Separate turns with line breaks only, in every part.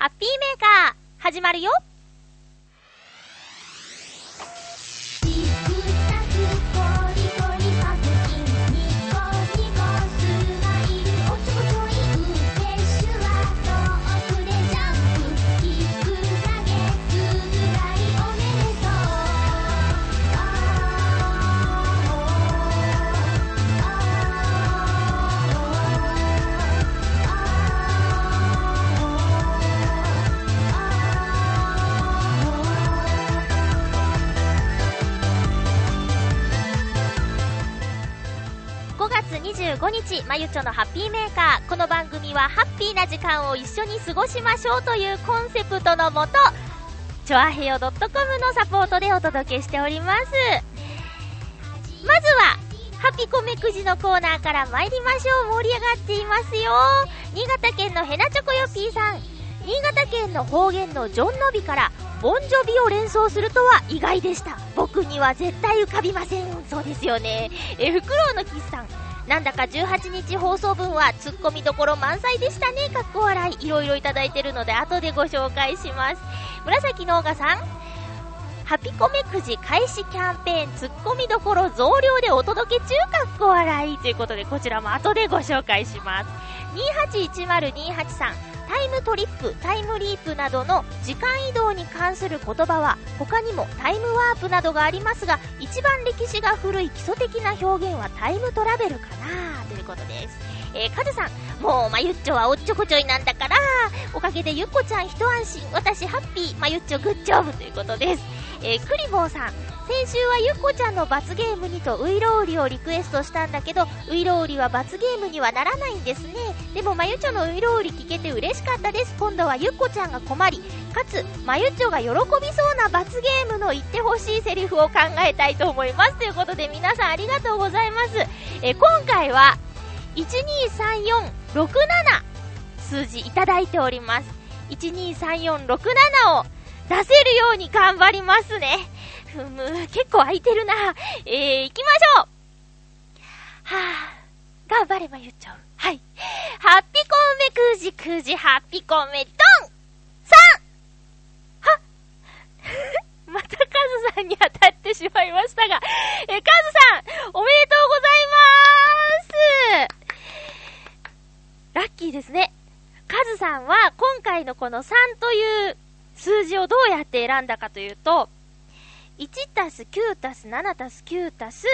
ハッピーメーカー、始まるよ。25日、まゆちょのハッピーメーカー。この番組はハッピーな時間を一緒に過ごしましょうというコンセプトのもと、チョアヘヨ .com のサポートでお届けしております。まずは、ハピコメくじのコーナーから参りましょう。盛り上がっていますよ。新潟県のヘナチョコヨピーさん。新潟県の方言のジョンノビから、ボンジョビを連想するとは意外でした。僕には絶対浮かびません。そうですよね。え、フクロウのキスさん。なんだか18日放送分はツッコミどころ満載でしたね。かっこ笑い。いろいろいただいてるので後でご紹介します。紫のうがさん。ハピコメくじ開始キャンペーンツッコミどころ増量でお届け中かっこ笑いということでこちらも後でご紹介します。281028さん。タイムトリップ、タイムリープなどの時間移動に関する言葉は他にもタイムワープなどがありますが一番歴史が古い基礎的な表現はタイムトラベルかなということです。えー、カズさん、もうまゆっちょはおっちょこちょいなんだから、おかげでゆっこちゃん一安心、私ハッピー、まゆっちょグッジョブということです。えー、クリボーさん、先週はゆっこちゃんの罰ゲームにとウイロウリをリクエストしたんだけど、ウイロウリは罰ゲームにはならないんですね。でもまゆちょのウイロウリ聞けて嬉しかったです。今度はゆっこちゃんが困り、かつ、まゆちょが喜びそうな罰ゲームの言ってほしいセリフを考えたいと思います。ということで皆さんありがとうございます。え今回は、123467数字いただいております。123467を出せるように頑張りますね。ふむ、結構空いてるな。えー、行きましょうはぁ、頑張れば言っちゃう。はい。ハッピコメくじくじハッピコメドン !3! はっ またカズさんに当たってしまいましたが、え、カズさん、おめでとうございまーすラッキーですね。カズさんは今回のこの3という数字をどうやって選んだかというと、1たす9たす7たす9たす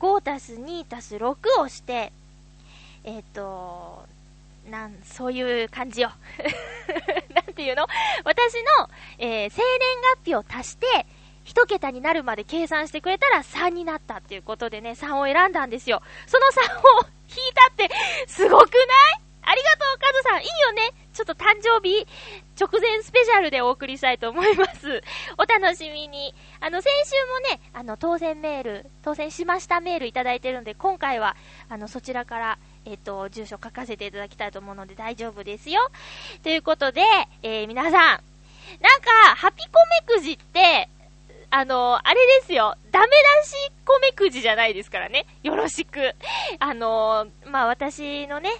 5たす2たす6をして、えっ、ー、と、なん、そういう感じよ。なんていうの？私の、えー、生年月日を足して、一桁になるまで計算してくれたら3になったっていうことでね、3を選んだんですよ。その3を引いたって、すごくない？ありがとう、カズさん。いいよね。ちょっと誕生日直前スペシャルでお送りしたいと思います。お楽しみに。あの、先週もね、あの、当選メール、当選しましたメールいただいてるので、今回は、あの、そちらから、えっ、と、住所書かせていただきたいと思うので大丈夫ですよ。ということで、えー、皆さん、なんか、ハピコメくじって、あの、あれですよ。ダメ出し米くじじゃないですからね。よろしく。あの、まあ、私のね、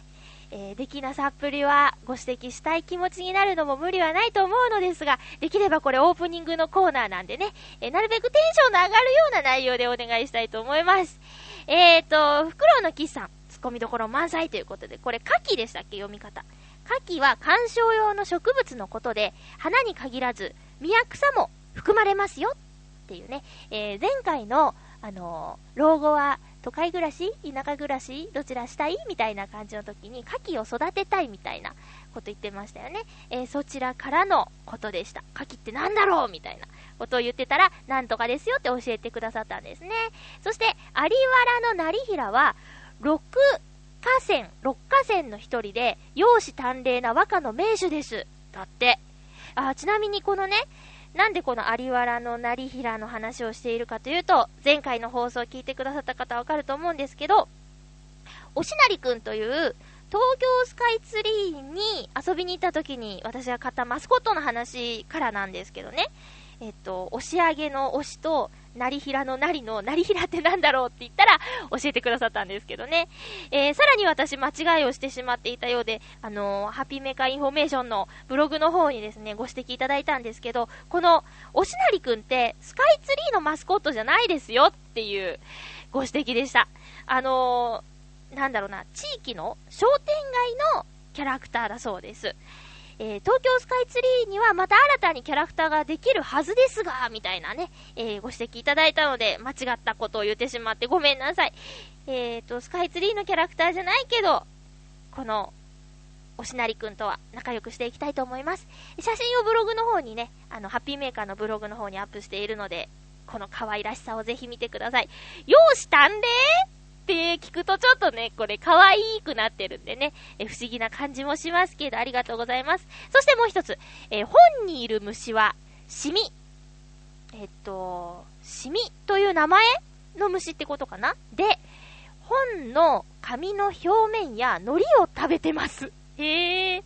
えー、できなさっぷりはご指摘したい気持ちになるのも無理はないと思うのですが、できればこれオープニングのコーナーなんでね、えー、なるべくテンションの上がるような内容でお願いしたいと思います。えーと、フクロウのキスさん、ツッコミどころ満載ということで、これ、カキでしたっけ？読み方。カキは観賞用の植物のことで、花に限らず、宮草も含まれますよっていうね、えー、前回の、あのー、老後は都会暮らし？田舎暮らし？どちらしたい？みたいな感じの時に、牡蠣を育てたいみたいなこと言ってましたよね。えー、そちらからのことでした。牡蠣って何だろう？みたいなことを言ってたら、なんとかですよって教えてくださったんですね。そして、有原の成平は、六河川、六河川の一人で、容姿端麗な和歌の名手です。だって。あ、ちなみにこのね、なんでこの有原の成平の話をしているかというと、前回の放送を聞いてくださった方はわかると思うんですけど、おしなりくんという東京スカイツリーに遊びに行った時に私が買ったマスコットの話からなんですけどね、えっと、押し上げの推しとなりひらのなりの、なりひらってなんだろうって言ったら、教えてくださったんですけどね。えー、さらに私間違いをしてしまっていたようで、あのー、ハピメカインフォメーションのブログの方にですね、ご指摘いただいたんですけど、この、おしなりくんって、スカイツリーのマスコットじゃないですよっていうご指摘でした。あのー、なんだろうな、地域の商店街のキャラクターだそうです。えー、東京スカイツリーにはまた新たにキャラクターができるはずですが、みたいなね、えー、ご指摘いただいたので、間違ったことを言ってしまってごめんなさい。えーと、スカイツリーのキャラクターじゃないけど、この、おしなりくんとは仲良くしていきたいと思います。写真をブログの方にね、あの、ハッピーメーカーのブログの方にアップしているので、この可愛らしさをぜひ見てください。ようしたんでって聞くとちょっとね、これ可愛くなってるんでね、え不思議な感じもしますけど、ありがとうございます。そしてもう一つ、え本にいる虫は、シミ。えっと、シミという名前の虫ってことかな？で、本の紙の表面や海苔を食べてます。へえ。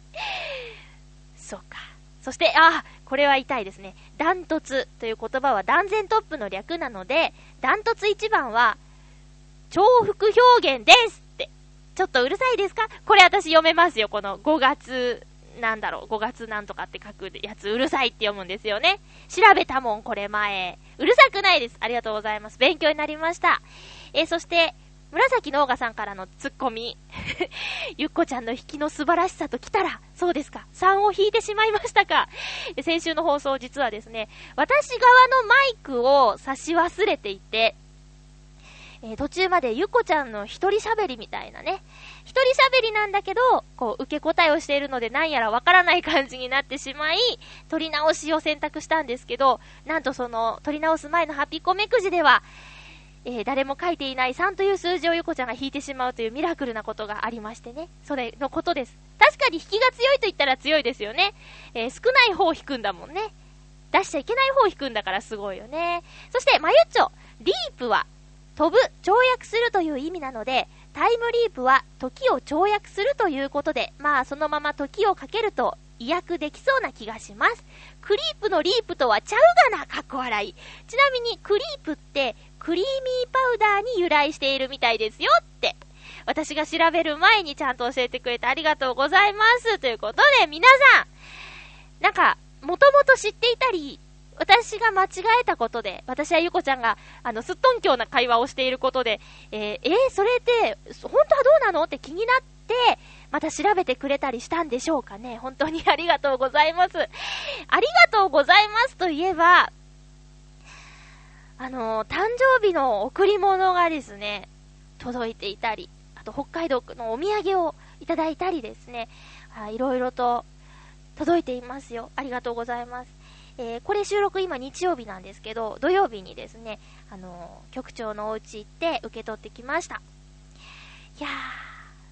そうか。そして、あ、これは痛いですね。ダントツという言葉は断然トップの略なので、ダントツ1番は、重複表現ですって。ちょっとうるさいですか？これ私読めますよ。この5月、なんだろう、5月なんとかって書くやつ、うるさいって読むんですよね。調べたもん、これ前。うるさくないです。ありがとうございます。勉強になりました。えー、そして、紫のオーガさんからのツッコミ。ゆっこちゃんの引きの素晴らしさと来たら、そうですか、3を引いてしまいましたか。先週の放送実はですね、私側のマイクを差し忘れていて、えー、途中までゆこちゃんの一人喋りみたいなね、一人喋りなんだけど、こう、受け答えをしているので何やらわからない感じになってしまい、撮り直しを選択したんですけど、なんとその、撮り直す前のハピコメくじでは、えー、誰も書いていない3という数字をゆこちゃんが引いてしまうというミラクルなことがありましてね。それのことです。確かに引きが強いと言ったら強いですよね。えー、少ない方を引くんだもんね。出しちゃいけない方を引くんだからすごいよね。そして、まゆっちょ、リープは飛ぶ、跳躍するという意味なので、タイムリープは時を跳躍するということで、まあそのまま時をかけると意訳できそうな気がします。クリープのリープとはちゃうがな、かっこ笑い。ちなみにクリープってクリーミーパウダーに由来しているみたいですよって。私が調べる前にちゃんと教えてくれてありがとうございます。ということで、皆さん、なんか、もともと知っていたり、私が間違えたことで、私はゆこちゃんが、あの、すっとんきょうな会話をしていることで、えー、えー、それって、本当はどうなのって気になって、また調べてくれたりしたんでしょうかね。本当に ありがとうございます。ありがとうございますといえば、あの、誕生日の贈り物がですね、届いていたり、あと北海道のお土産をいただいたりですね、いろいろと届いていますよ。ありがとうございます。えー、これ収録今日曜日なんですけど、土曜日にですね、あのー、局長のお家行って受け取ってきました。いやー、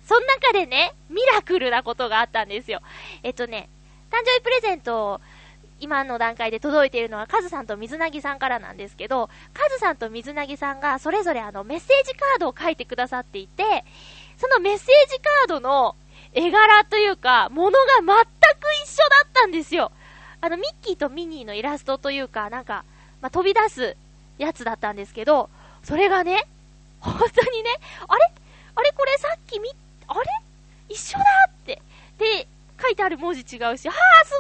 その中でね、ミラクルなことがあったんですよ。えっとね、誕生日プレゼント今の段階で届いているのはカズさんと水なぎさんからなんですけど、カズさんと水なぎさんがそれぞれあのメッセージカードを書いてくださっていて、そのメッセージカードの絵柄というか、ものが全く一緒だったんですよ。あの、ミッキーとミニーのイラストというか、なんか、まあ、飛び出すやつだったんですけど、それがね、本当にね、あれ？あれこれさっきみ、あれ？一緒だって。で、書いてある文字違うし、はあ、す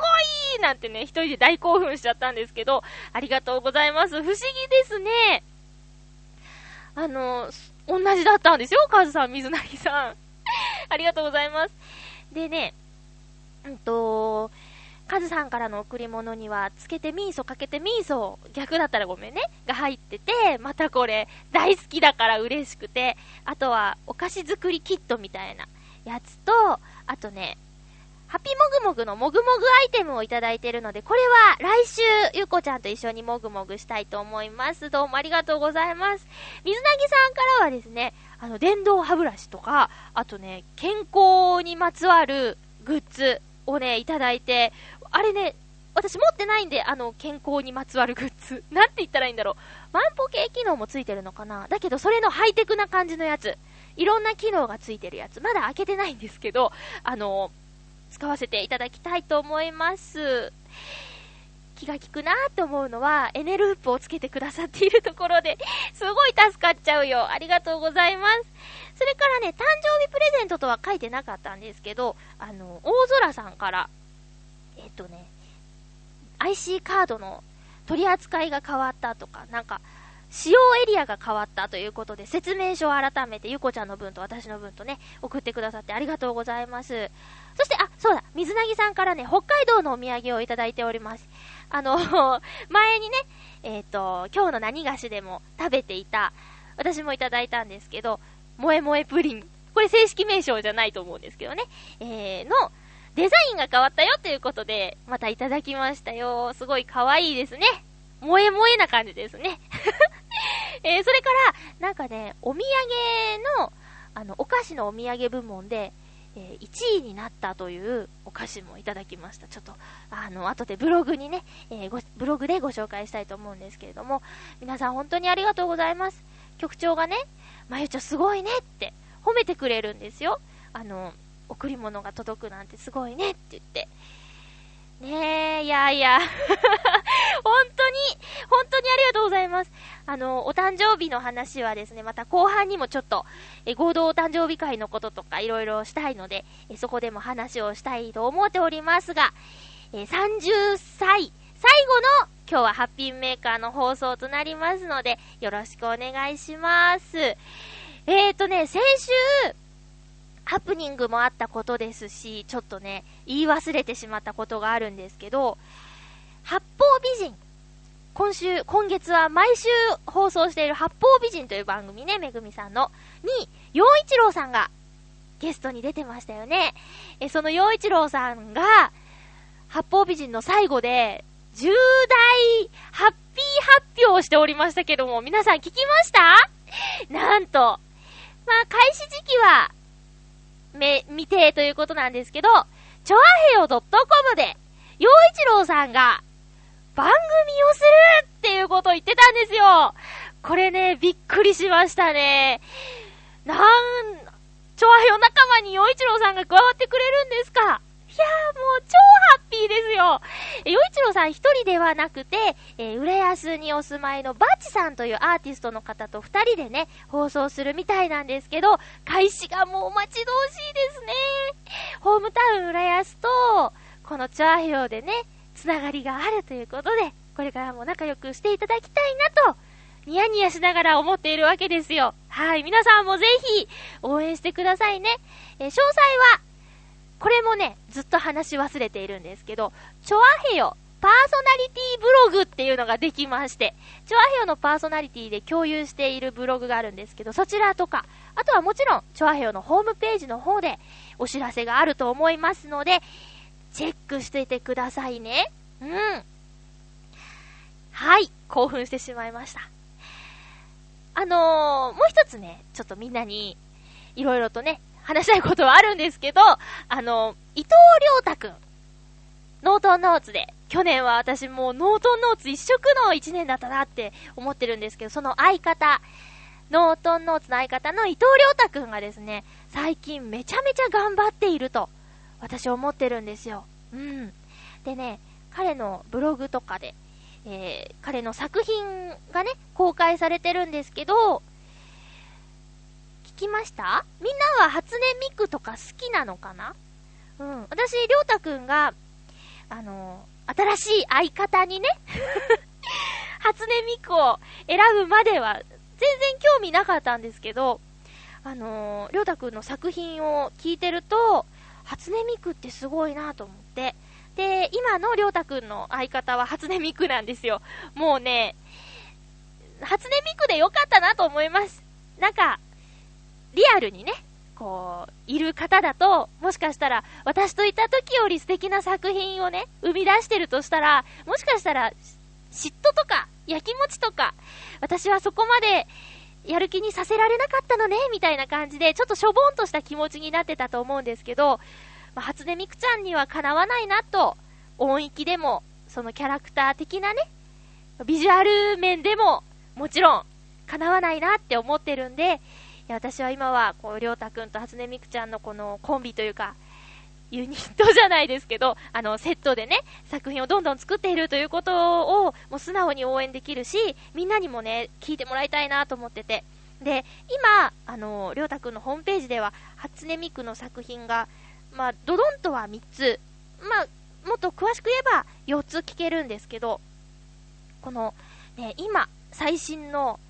ごいなんてね、一人で大興奮しちゃったんですけど、ありがとうございます。不思議ですね。あの、同じだったんですよ、カズさん、水なぎさん。ありがとうございます。でね、うんと、カズさんからの贈り物には、つけてミーソ、かけてミーソ、逆だったらごめんね、が入ってて、またこれ、大好きだから嬉しくて、あとは、お菓子作りキットみたいなやつと、あとね、ハピモグモグのもぐもぐアイテムをいただいているので、これは来週、ゆうこちゃんと一緒にもぐもぐしたいと思います。どうもありがとうございます。水なぎさんからはですね、あの、電動歯ブラシとか、あとね、健康にまつわるグッズをね、いただいて、あれね、私持ってないんで、あの、健康にまつわるグッズ。なんて言ったらいいんだろう。万歩計機能もついてるのかなだけど、それのハイテクな感じのやつ。いろんな機能がついてるやつ。まだ開けてないんですけど、あの、使わせていただきたいと思います。気が利くなって思うのは、エネループをつけてくださっているところで、すごい助かっちゃうよ。ありがとうございます。それからね、誕生日プレゼントとは書いてなかったんですけど、あの、大空さんから、えっとね、IC カードの取り扱いが変わったとか、なんか、使用エリアが変わったということで、説明書を改めて、ゆこちゃんの分と私の分とね、送ってくださってありがとうございます。そして、あ、そうだ、水なぎさんからね、北海道のお土産をいただいております。あの、前にね、えっ、ー、と、今日の何菓子でも食べていた、私もいただいたんですけど、萌え萌えプリン。これ正式名称じゃないと思うんですけどね。えー、の、デザインが変わったよということで、またいただきましたよ。すごい可愛いですね。萌え萌えな感じですね。えー、それから、なんかね、お土産の、あの、お菓子のお土産部門で、えー、1位になったというお菓子もいただきました。ちょっと、あの、後でブログにね、えー、ブログでご紹介したいと思うんですけれども、皆さん本当にありがとうございます。局長がね、まゆちょすごいねって褒めてくれるんですよ。あの、贈り物が届くなんてすごいねって言って。ねえ、いやいや、本当に、本当にありがとうございます。あの、お誕生日の話はですね、また後半にもちょっと、え合同お誕生日会のこととかいろいろしたいので、えそこでも話をしたいと思っておりますが、え30歳、最後の今日はハッピーメーカーの放送となりますので、よろしくお願いします。えーとね、先週、ハプニングもあったことですし、ちょっとね、言い忘れてしまったことがあるんですけど、八方美人。今週、今月は毎週放送している八方美人という番組ね、めぐみさんの、に、洋一郎さんがゲストに出てましたよね。え、その洋一郎さんが、八方美人の最後で、重大ハッピー発表をしておりましたけども、皆さん聞きました？なんと、まあ、開始時期はめ、見てということなんですけど、ちょあへよ .com で、洋一郎さんが、番組をするっていうことを言ってたんですよ。これね、びっくりしましたね。なん、ちょあへよ仲間に洋一郎さんが加わってくれるんですか？いやーもう超ハッピーですよ。え、洋一郎さん一人ではなくて、えー、浦安にお住まいのバチさんというアーティストの方と二人でね、放送するみたいなんですけど、開始がもう待ち遠しいですね。ホームタウン浦安と、このチャーヘオでね、つながりがあるということで、これからも仲良くしていただきたいなと、ニヤニヤしながら思っているわけですよ。はい、皆さんもぜひ、応援してくださいね。えー、詳細は、これもね、ずっと話し忘れているんですけど、チョアヘヨパーソナリティブログっていうのができまして、チョアヘヨのパーソナリティで共有しているブログがあるんですけど、そちらとか、あとはもちろん、チョアヘヨのホームページの方でお知らせがあると思いますので、チェックしててくださいね。うん。はい、興奮してしまいました。あのー、もう一つね、ちょっとみんなに、いろいろとね、話したいことはあるんですけど、あの、伊藤良太くん、ノートンノーツで、去年は私もうノートンノーツ一色の一年だったなって思ってるんですけど、その相方、ノートンノーツの相方の伊藤良太くんがですね、最近めちゃめちゃ頑張っていると、私思ってるんですよ。うん。でね、彼のブログとかで、えー、彼の作品がね、公開されてるんですけど、きました？みんなは初音ミクとか好きなのかな？うん。私、りょうたくんが、あのー、新しい相方にね 初音ミクを選ぶまでは、全然興味なかったんですけど、あのー、りょうたくんの作品を聞いてると、初音ミクってすごいなと思って、で、今のりょうたくんの相方は初音ミクなんですよ。もうね、初音ミクでよかったなと思います。なんか、リアルにね、こう、いる方だと、もしかしたら、私といた時より素敵な作品をね、生み出してるとしたら、もしかしたら、嫉妬とか、やきもちとか、私はそこまで、やる気にさせられなかったのね、みたいな感じで、ちょっとしょぼんとした気持ちになってたと思うんですけど、まあ、初音ミクちゃんにはかなわないなと、音域でも、そのキャラクター的なね、ビジュアル面でも、もちろん、かなわないなって思ってるんで、いや、私は今は、こう、りょうたくんと初音ミクちゃんのこのコンビというか、ユニットじゃないですけど、あの、セットでね、作品をどんどん作っているということを、もう素直に応援できるし、みんなにもね、聞いてもらいたいなと思ってて。で、今、あの、りょうたくんのホームページでは、初音ミクの作品が、まあ、ドドンとは3つ、まあ、もっと詳しく言えば4つ聞けるんですけど、この、ね、今、最新の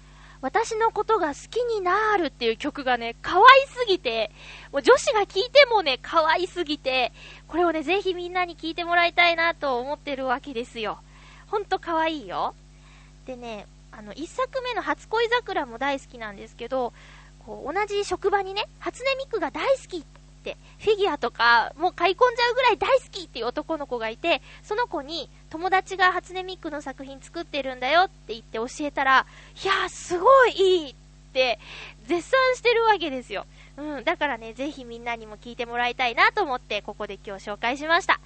私のことが好きになるっていう曲がね、可愛すぎて、もう女子が聴いてもね、可愛すぎて、これをね、ぜひみんなに聴いてもらいたいなと思ってるわけですよ。ほんと可愛いよ。でね、あの、一作目の初恋桜も大好きなんですけど、こう、同じ職場にね、初音ミクが大好きって、フィギュアとか、もう買い込んじゃうぐらい大好きっていう男の子がいて、その子に友達が初音ミクの作品作ってるんだよって言って教えたら、いやー、すごいいいって絶賛してるわけですよ。うん、だからね、ぜひみんなにも聞いてもらいたいなと思って、ここで今日紹介しました。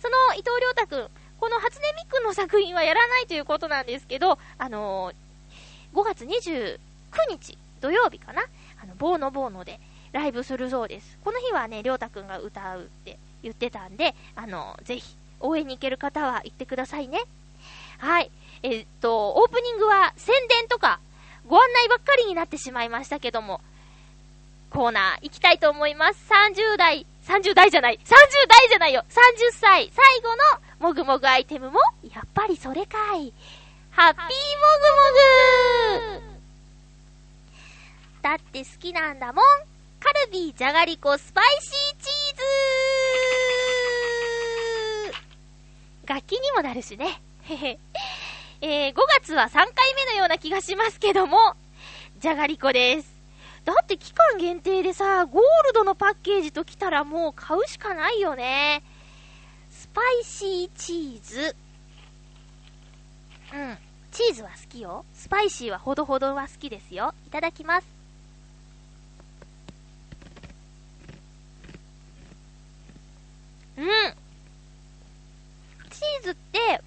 その伊藤良太くん、この初音ミクの作品はやらないということなんですけど、あのー、5月29日土曜日かな？あの、ボーノボーノで、ライブするそうです。この日はね、りょうたくんが歌うって言ってたんで、あの、ぜひ、応援に行ける方は行ってくださいね。はい。えー、っと、オープニングは宣伝とか、ご案内ばっかりになってしまいましたけども、コーナー行きたいと思います。30代、30代じゃない、30代じゃないよ !30 歳、最後のもぐもぐアイテムも、やっぱりそれかい。ハッピーもぐもぐだって好きなんだもん。カルビーじゃがりこスパイシーチーズ楽器にもなるしね。へ。えー、5月は3回目のような気がしますけども、じゃがりこです。だって期間限定でさ、ゴールドのパッケージと来たらもう買うしかないよね。スパイシーチーズ。うん。チーズは好きよ。スパイシーはほどほどは好きですよ。いただきます。うん。チーズって、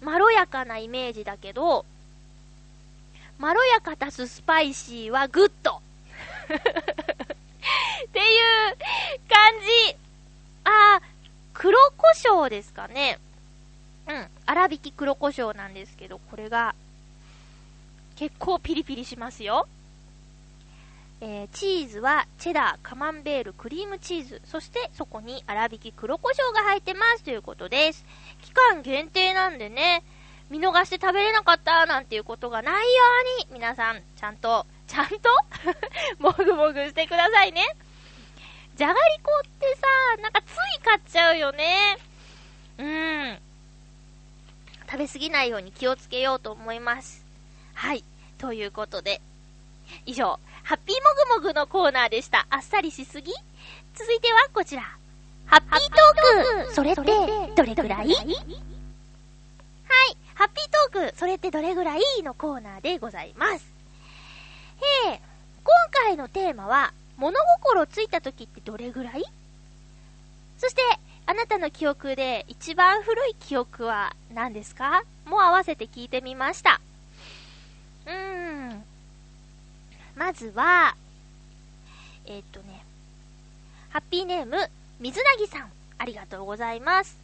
まろやかなイメージだけど、まろやか足すスパイシーはグッド っていう感じ。あー、黒胡椒ですかね。うん。粗挽き黒胡椒なんですけど、これが、結構ピリピリしますよ。えー、チーズはチェダー、カマンベール、クリームチーズ、そしてそこに粗挽き黒胡椒が入ってますということです。期間限定なんでね、見逃して食べれなかったなんていうことがないように、皆さん、ちゃんと、ちゃんと？もぐもぐしてくださいね。じゃがりこってさ、なんかつい買っちゃうよね。うーん。食べすぎないように気をつけようと思います。はい。ということで、以上、ハッピーもぐもぐのコーナーでした。あっさりしすぎ続いてはこちら。ハッピートークそれってどれぐらい？はい。ハッピートークそれってどれぐらいのコーナーでございます。え、今回のテーマは、物心ついた時ってどれぐらい？そして、あなたの記憶で一番古い記憶は何ですか？も合わせて聞いてみました。うーん。まずは、えー、っとね、ハッピーネーム、水なぎさん、ありがとうございます。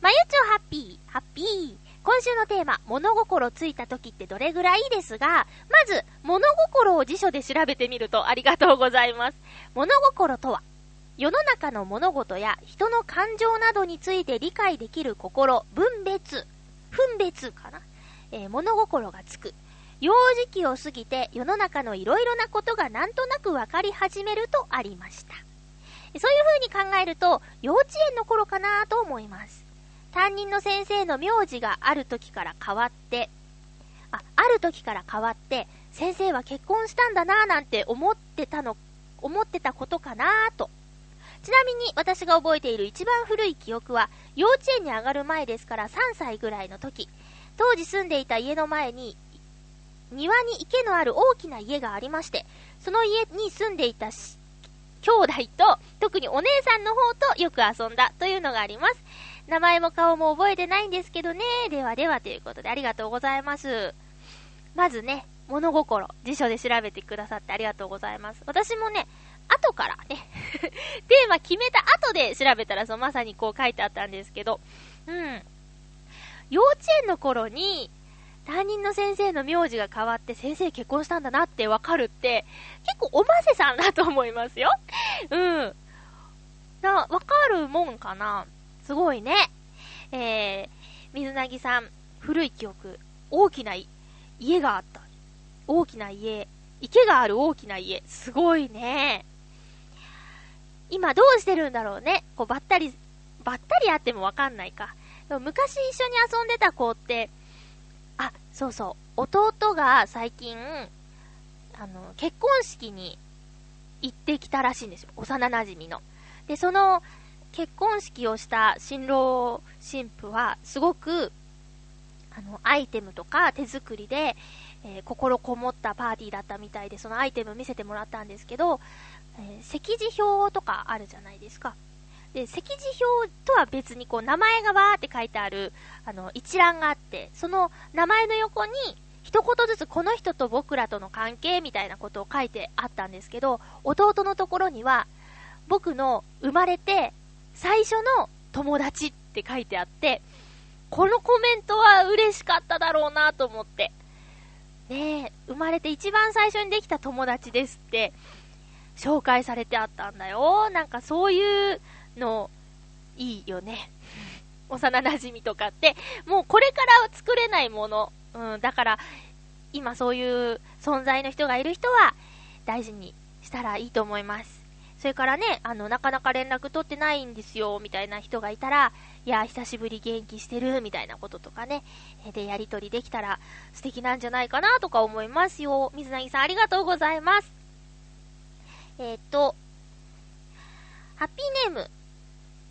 まゆちょハッピー、ハッピー。今週のテーマ、物心ついた時ってどれぐらいですが、まず、物心を辞書で調べてみるとありがとうございます。物心とは、世の中の物事や人の感情などについて理解できる心、分別、分別かな、えー、物心がつく、幼児期を過ぎて世の中のいろいろなことがなんとなくわかり始めるとありました。そういう風に考えると、幼稚園の頃かなと思います。担任の先生の名字がある時から変わって、あ、ある時から変わって、先生は結婚したんだなぁなんて思ってたの、思ってたことかなぁと。ちなみに私が覚えている一番古い記憶は、幼稚園に上がる前ですから3歳ぐらいの時、当時住んでいた家の前に庭に池のある大きな家がありまして、その家に住んでいた兄弟と、特にお姉さんの方とよく遊んだというのがあります。名前も顔も覚えてないんですけどね。ではではということでありがとうございます。まずね、物心、辞書で調べてくださってありがとうございます。私もね、後からね テーマ決めた後で調べたら、そう、まさにこう書いてあったんですけど、うん。幼稚園の頃に、担任の先生の名字が変わって先生結婚したんだなってわかるって、結構おませさんだと思いますよ。うん。な、わかるもんかなすごいね。えー、水なぎさん、古い記憶、大きな家があった。大きな家、池がある大きな家、すごいね。今どうしてるんだろうね。こう、ばったり、ばったり会ってもわかんないか。昔一緒に遊んでた子って、あ、そうそう、弟が最近、あの、結婚式に行ってきたらしいんですよ。幼馴染の。で、その、結婚式をした新郎新婦は、すごく、あの、アイテムとか手作りで、えー、心こもったパーティーだったみたいで、そのアイテム見せてもらったんですけど、えー、席次表とかあるじゃないですか。で、席次表とは別にこう名前がわーって書いてある、あの、一覧があって、その名前の横に、一言ずつこの人と僕らとの関係みたいなことを書いてあったんですけど、弟のところには、僕の生まれて最初の友達って書いてあって、このコメントは嬉しかっただろうなと思って。ねえ、生まれて一番最初にできた友達ですって、紹介されてあったんだよ。なんかそういうの、いいよね。幼馴染とかって、もうこれからは作れないもの。うん、だから、今そういう存在の人がいる人は、大事にしたらいいと思います。それからね、あの、なかなか連絡取ってないんですよ、みたいな人がいたら、いや、久しぶり元気してる、みたいなこととかね、で、やりとりできたら素敵なんじゃないかな、とか思いますよ。水なぎさん、ありがとうございます。えっ、と、ハッピーネーム、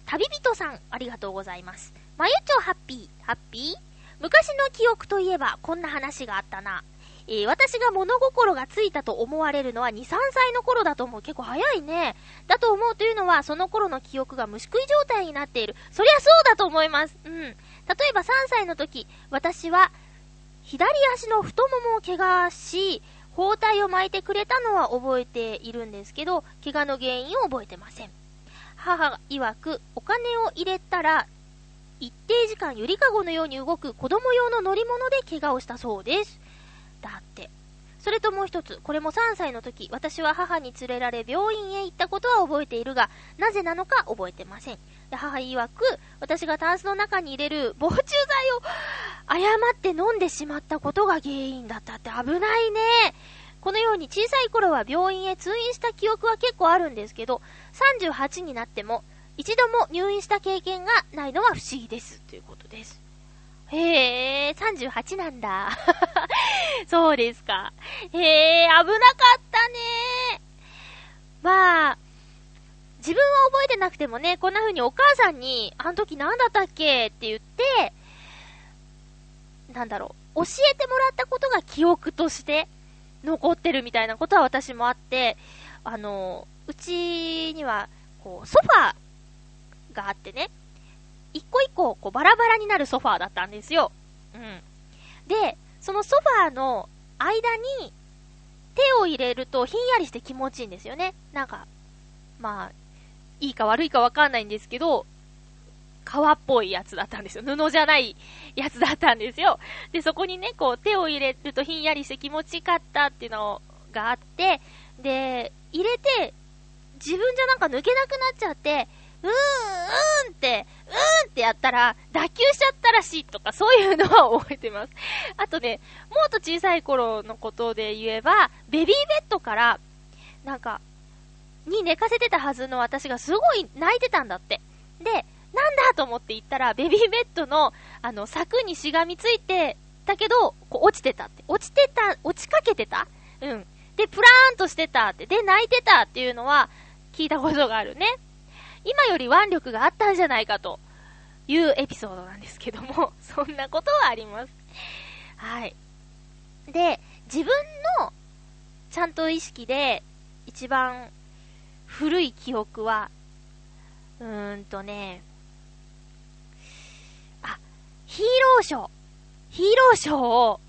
旅人さん、ありがとうございます。まゆちょハッピー、ハッピー？昔の記憶といえば、こんな話があったな。えー、私が物心がついたと思われるのは2、3歳の頃だと思う。結構早いね。だと思うというのは、その頃の記憶が虫食い状態になっている。そりゃそうだと思います。うん。例えば3歳の時、私は、左足の太ももを怪我し、包帯を巻いてくれたのは覚えているんですけど、怪我の原因を覚えてません。母曰く、お金を入れたら、一定時間ゆりかごのように動く子供用の乗り物で怪我をしたそうです。だって。それともう一つ、これも3歳の時、私は母に連れられ病院へ行ったことは覚えているが、なぜなのか覚えてません。で母曰く、私がタンスの中に入れる防虫剤を誤って飲んでしまったことが原因だったって危ないね。このように小さい頃は病院へ通院した記憶は結構あるんですけど、38になっても一度も入院した経験がないのは不思議です。ということです。へえ、38なんだ。そうですか。へえ、危なかったね。まあ、自分は覚えてなくてもね、こんな風にお母さんに、あの時何だったっけ？って言って、なんだろう、教えてもらったことが記憶として残ってるみたいなことは私もあって、あの、うちには、こう、ソファーがあってね、一個一個、こう、バラバラになるソファーだったんですよ。うん。で、そのソファーの間に、手を入れるとひんやりして気持ちいいんですよね。なんか、まあ、いいか悪いかわかんないんですけど、革っぽいやつだったんですよ。布じゃないやつだったんですよ。で、そこにね、こう手を入れるとひんやりして気持ちよかったっていうのがあって、で、入れて、自分じゃなんか抜けなくなっちゃって、うーん、うーんって、うーんってやったら、脱臼しちゃったらしいとか、そういうのは覚えてます。あとね、もっと小さい頃のことで言えば、ベビーベッドから、なんか、に寝かせてたはずの私がすごい泣いてたんだって。で、なんだと思って行ったら、ベビーベッドの、あの、柵にしがみついてたけど、こう落ちてたって。落ちてた、落ちかけてたうん。で、プラーンとしてたって。で、泣いてたっていうのは、聞いたことがあるね。今より腕力があったんじゃないかというエピソードなんですけども、そんなことはあります。はい。で、自分のちゃんと意識で一番古い記憶は、うーんとね、あ、ヒーローショー。ヒーローショーを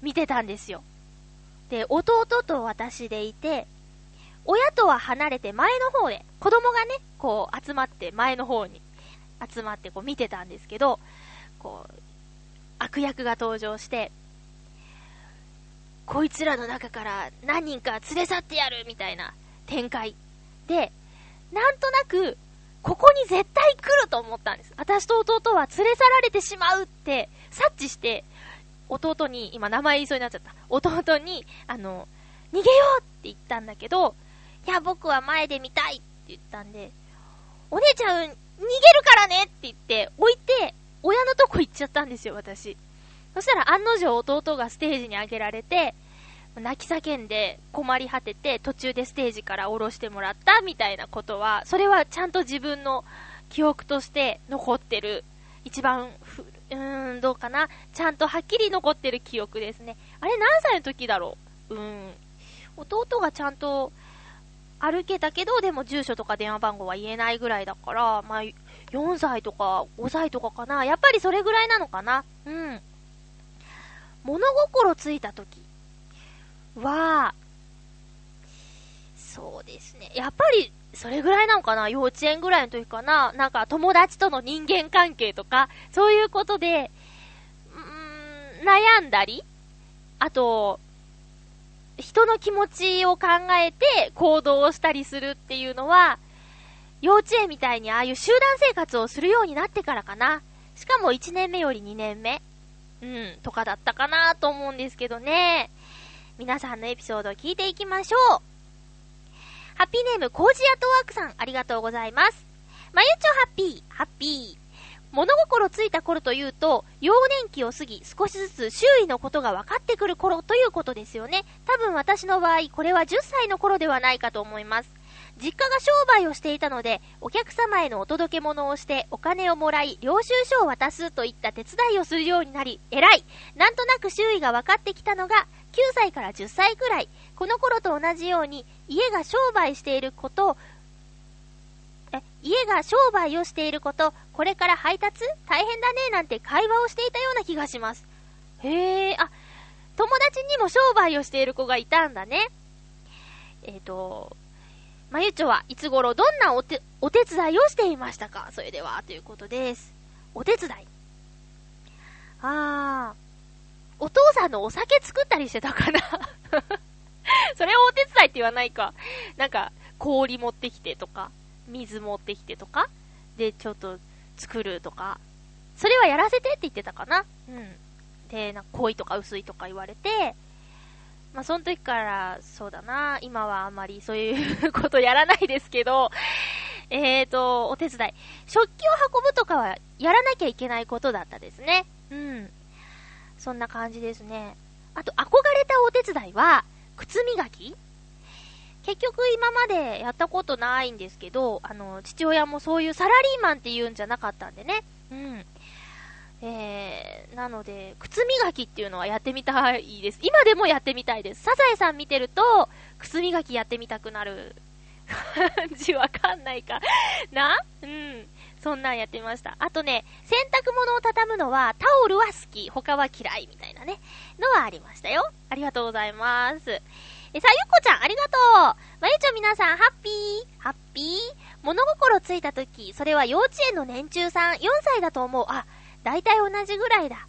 見てたんですよ。で、弟と私でいて、親とは離れて前の方で、子供がね、こう集まって前の方に集まってこう見てたんですけど、こう、悪役が登場して、こいつらの中から何人か連れ去ってやるみたいな展開。で、なんとなく、ここに絶対来ると思ったんです。私と弟は連れ去られてしまうって察知して、弟に、今名前言いそうになっちゃった。弟に、あの、逃げようって言ったんだけど、いや、僕は前で見たいって言ったんで、お姉ちゃん、逃げるからねって言って、置いて、親のとこ行っちゃったんですよ、私。そしたら案の定弟がステージに上げられて、泣き叫んで困り果てて途中でステージから降ろしてもらったみたいなことは、それはちゃんと自分の記憶として残ってる。一番ふ、うーん、どうかな。ちゃんとはっきり残ってる記憶ですね。あれ何歳の時だろう？うーん。弟がちゃんと歩けたけど、でも住所とか電話番号は言えないぐらいだから、まあ、4歳とか5歳とかかな。やっぱりそれぐらいなのかな。うん。物心ついた時は、そうですね。やっぱり、それぐらいなのかな幼稚園ぐらいの時かななんか友達との人間関係とか、そういうことで、うーん、悩んだりあと、人の気持ちを考えて行動をしたりするっていうのは、幼稚園みたいにああいう集団生活をするようになってからかな。しかも1年目より2年目。うん、とかだったかなと思うんですけどね。皆さんのエピソードを聞いていきましょう。ハッピーネーム、コージアトワークさん、ありがとうございます。まゆちょハッピー、ハッピー。物心ついた頃というと、幼年期を過ぎ少しずつ周囲のことが分かってくる頃ということですよね。多分私の場合、これは10歳の頃ではないかと思います。実家が商売をしていたので、お客様へのお届け物をして、お金をもらい、領収書を渡すといった手伝いをするようになり、偉いなんとなく周囲が分かってきたのが、9歳から10歳くらい。この頃と同じように、家が商売していることえ、家が商売をしていること、これから配達大変だねなんて会話をしていたような気がします。へえ、あ、友達にも商売をしている子がいたんだね。えっ、ー、と、まゆちょはいつ頃どんなお手、お手伝いをしていましたか？それでは、ということです。お手伝い。あー、お父さんのお酒作ったりしてたかな？それをお手伝いって言わないか。なんか、氷持ってきてとか。水持ってきてとか、で、ちょっと作るとか、それはやらせてって言ってたかな。うん。で、なんか濃いとか薄いとか言われて、まあ、その時から、そうだな、今はあんまりそういうことやらないですけど、えーと、お手伝い。食器を運ぶとかはやらなきゃいけないことだったですね。うん。そんな感じですね。あと、憧れたお手伝いは、靴磨き結局今までやったことないんですけど、あの、父親もそういうサラリーマンって言うんじゃなかったんでね。うん。えー、なので、靴磨きっていうのはやってみたいです。今でもやってみたいです。サザエさん見てると、靴磨きやってみたくなる感じわかんないかな？うん。そんなんやってました。あとね、洗濯物を畳むのは、タオルは好き、他は嫌いみたいなね、のはありましたよ。ありがとうございます。え、さあ、ゆっこちゃん、ありがとうまゆちょ皆さん、ハッピーハッピー？物心ついた時、それは幼稚園の年中さん、4歳だと思う。あ、だいたい同じぐらいだ。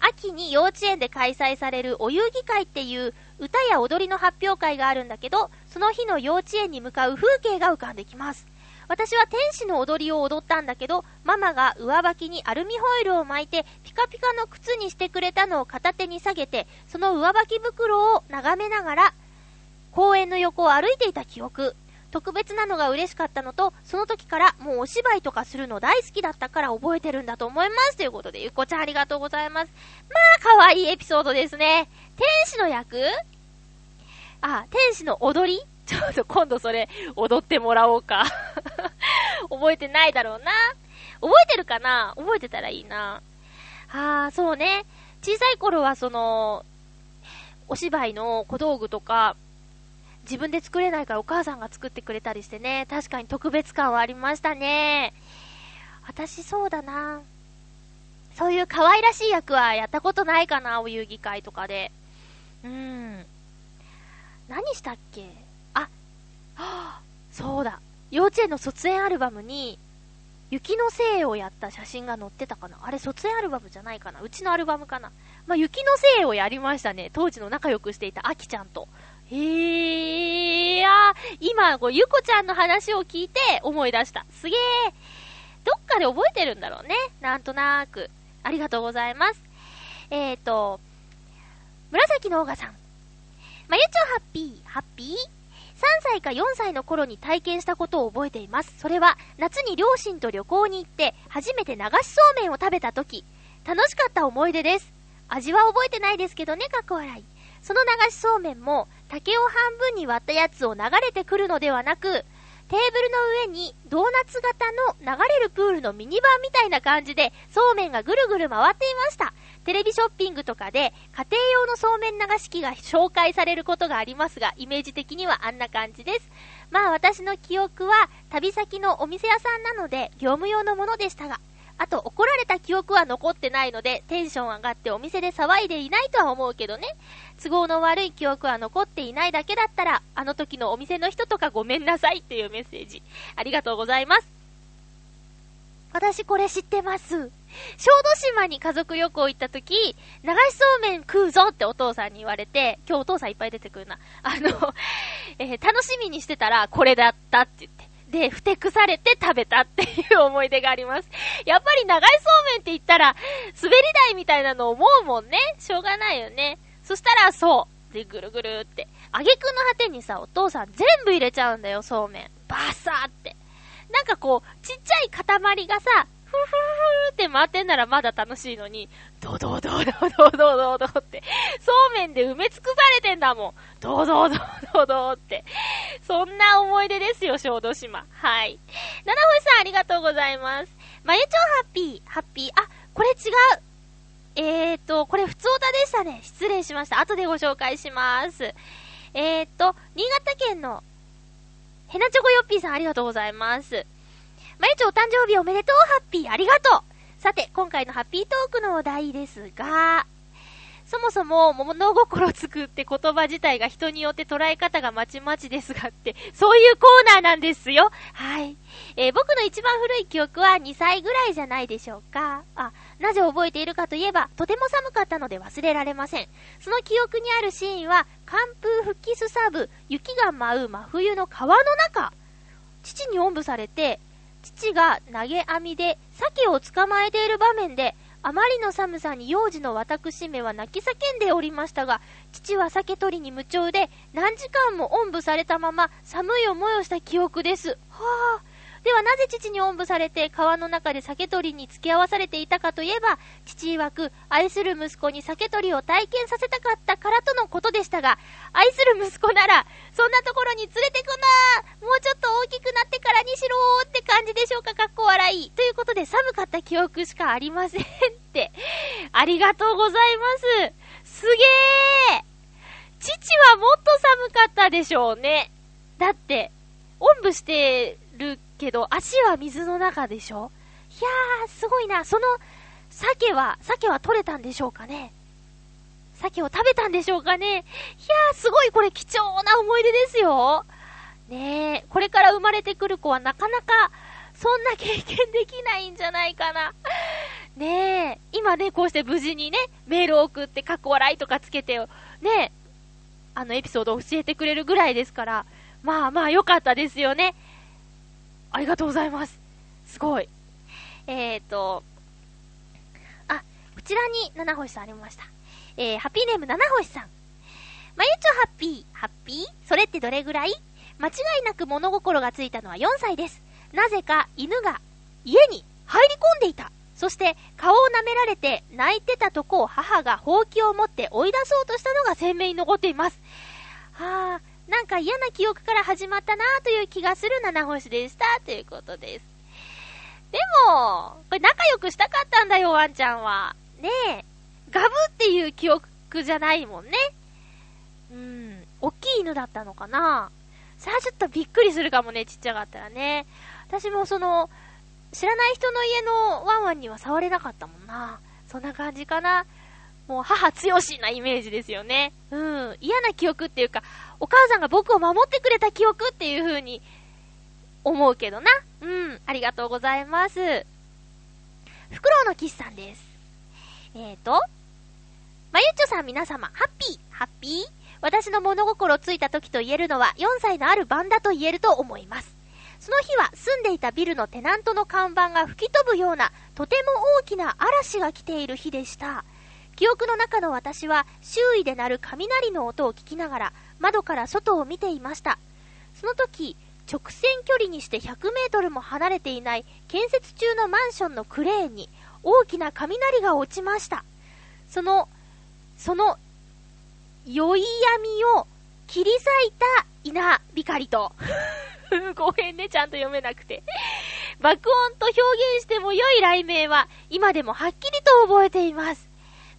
秋に幼稚園で開催されるお遊戯会っていう歌や踊りの発表会があるんだけど、その日の幼稚園に向かう風景が浮かんできます。私は天使の踊りを踊ったんだけど、ママが上履きにアルミホイルを巻いて、ピカピカの靴にしてくれたのを片手に下げて、その上履き袋を眺めながら、公園の横を歩いていた記憶。特別なのが嬉しかったのと、その時からもうお芝居とかするの大好きだったから覚えてるんだと思います。ということで、ゆっこちゃんありがとうございます。まあ、可愛いエピソードですね。天使の役？あ、天使の踊り？ちょっと今度それ踊ってもらおうか 覚えてないだろうな。覚えてるかな？覚えてたらいいな。あー、そうね。小さい頃はその、お芝居の小道具とか、自分で作れないからお母さんが作ってくれたりしてね、確かに特別感はありましたね。私そうだな。そういう可愛らしい役はやったことないかな、お遊戯会とかで。うん。何したっけ？あ、はぁ、そうだ。幼稚園の卒園アルバムに、雪のせいをやった写真が載ってたかなあれ卒園アルバムじゃないかなうちのアルバムかなまあ、雪のせいをやりましたね。当時の仲良くしていたアキちゃんと。へえ、あ今、こう、ゆこちゃんの話を聞いて思い出した。すげえ。どっかで覚えてるんだろうね。なんとなく。ありがとうございます。えーと、紫のオーガさん。まゆちょハッピー、ハッピー ?3 歳か4歳の頃に体験したことを覚えています。それは、夏に両親と旅行に行って、初めて流しそうめんを食べた時、楽しかった思い出です。味は覚えてないですけどね、かっこ笑い。その流しそうめんも、竹を半分に割ったやつを流れてくるのではなく、テーブルの上にドーナツ型の流れるプールのミニバンみたいな感じで、そうめんがぐるぐる回っていました。テレビショッピングとかで家庭用のそうめん流し器が紹介されることがありますが、イメージ的にはあんな感じです。まあ私の記憶は旅先のお店屋さんなので業務用のものでしたが、あと怒られた記憶は残ってないのでテンション上がってお店で騒いでいないとは思うけどね。都合の悪い記憶は残っていないだけだったら、あの時のお店の人とかごめんなさいっていうメッセージ。ありがとうございます。私これ知ってます。小豆島に家族旅行行った時、流しそうめん食うぞってお父さんに言われて、今日お父さんいっぱい出てくるな。あの、えー、楽しみにしてたら、これだったって言って。で、ふてくされて食べたっていう思い出があります。やっぱり長いそうめんって言ったら、滑り台みたいなの思うもんね。しょうがないよね。そしたら、そう。で、ぐるぐるって。あげくの果てにさ、お父さん全部入れちゃうんだよ、そうめん。バサーって。なんかこう、ちっちゃい塊がさ、ふふふって回ってんならまだ楽しいのに、ドドドドドドドドって、そうめんで埋め尽くされてんだもん。ドドドドドって。そんな思い出ですよ、小豆島。はい。七星さんありがとうございます。まゆちょハッピー、ハッピー。あ、これ違う。えーと、これ普通歌でしたね。失礼しました。後でご紹介します。えーと、新潟県の、ヘナチョコヨッピーさんありがとうございます。まゆちお誕生日おめでとう、ハッピー、ありがとうさて、今回のハッピートークのお題ですが、そもそも物心つくって言葉自体が人によって捉え方がまちまちですがって、そういうコーナーなんですよ。はい。えー、僕の一番古い記憶は2歳ぐらいじゃないでしょうか。あ、なぜ覚えているかといえば、とても寒かったので忘れられません。その記憶にあるシーンは、寒風吹きすさぶ、雪が舞う真冬の川の中。父におんぶされて、父が投げ網で鮭を捕まえている場面で、あまりの寒さに幼児の私めは泣き叫んでおりましたが、父は鮭取りに夢中で、何時間もおんぶされたまま寒い思いをした記憶です。はあ、ではなぜ父におんぶされて川の中で酒取りに付き合わされていたかといえば、父曰く愛する息子に酒取りを体験させたかったからとのことでしたが、愛する息子なら、そんなところに連れてくなもうちょっと大きくなってからにしろーって感じでしょうか、かっこ笑い。ということで寒かった記憶しかありませんって。ありがとうございます。すげー父はもっと寒かったでしょうね。だって、おんぶしてるけど、足は水の中でしょ？いやー、すごいな。その、鮭は、鮭は取れたんでしょうかね？鮭を食べたんでしょうかね？いやー、すごいこれ貴重な思い出ですよ。ねえ、これから生まれてくる子はなかなか、そんな経験できないんじゃないかな。ねえ、今ね、こうして無事にね、メールを送って、過去笑いとかつけて、ねえ、あのエピソードを教えてくれるぐらいですから、まあまあ良かったですよね。ありがとうございます。すごい。えーと、あ、こちらに七星さんありました。えー、ハッピーネーム七星さん。まゆちょハッピー、ハッピー？それってどれぐらい？間違いなく物心がついたのは4歳です。なぜか犬が家に入り込んでいた。そして顔を舐められて泣いてたとこを母がほうきを持って追い出そうとしたのが鮮明に残っています。はぁ、なんか嫌な記憶から始まったなという気がする七星でした。ということです。でも、これ仲良くしたかったんだよ、ワンちゃんは。ねえ。ガブっていう記憶じゃないもんね。うん。大きい犬だったのかなさあちょっとびっくりするかもね、ちっちゃかったらね。私もその、知らない人の家のワンワンには触れなかったもんな。そんな感じかな。もう母強しなイメージですよね。うん。嫌な記憶っていうか、お母さんが僕を守ってくれた記憶っていう風に思うけどな。うん。ありがとうございます。フクロウのキスさんです。えーと、まゆっちょさん皆様、ハッピー、ハッピー私の物心ついた時と言えるのは4歳のある晩だと言えると思います。その日は住んでいたビルのテナントの看板が吹き飛ぶようなとても大きな嵐が来ている日でした。記憶の中の私は周囲で鳴る雷の音を聞きながら窓から外を見ていました。その時、直線距離にして100メートルも離れてい裂建設中のマンションのクレーンに大きな雷が落ちました。その、その、酔い闇を切り裂いた稲光と ごめんね、ちゃんと読めなくて爆音と表現しても良い雷鳴は今でもはっきりと覚えています。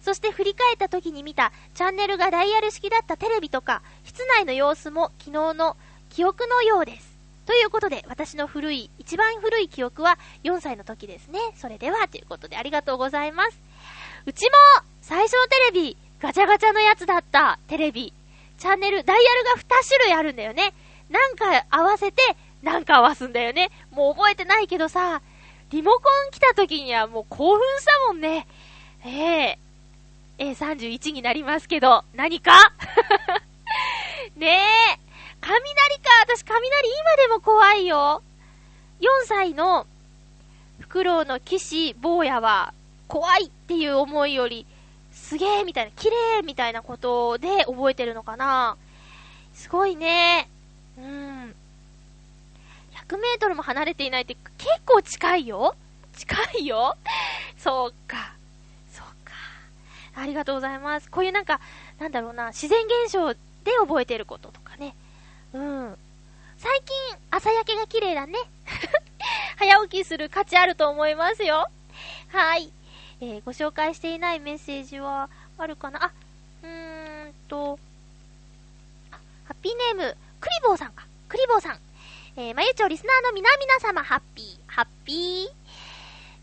そして振り返った時に見たチャンネルがダイヤル式だったテレビとか室内の様子も昨日の記憶のようです。ということで、私の古い、一番古い記憶は4歳の時ですね。それでは、ということでありがとうございます。うちも、最初のテレビ、ガチャガチャのやつだった、テレビ。チャンネル、ダイヤルが2種類あるんだよね。なんか合わせて、なんか合わすんだよね。もう覚えてないけどさ、リモコン来た時にはもう興奮したもんね。ええー、えー、31になりますけど、何か？ねえ。雷か私雷今でも怖いよ !4 歳のフクロウの騎士坊やは怖いっていう思いよりすげえみたいな、綺麗みたいなことで覚えてるのかなすごいね。うん。100メートルも離れていないって結構近いよ近いよそうか。そうか。ありがとうございます。こういうなんか、なんだろうな、自然現象で覚えてることとかね。うん。最近、朝焼けが綺麗だね。早起きする価値あると思いますよ。はい。えー、ご紹介していないメッセージはあるかな？あ、うーんと、ハッピーネーム、クリボーさんか。クリボーさん。えー、まゆちょリスナーの皆々様、ハッピー、ハッピ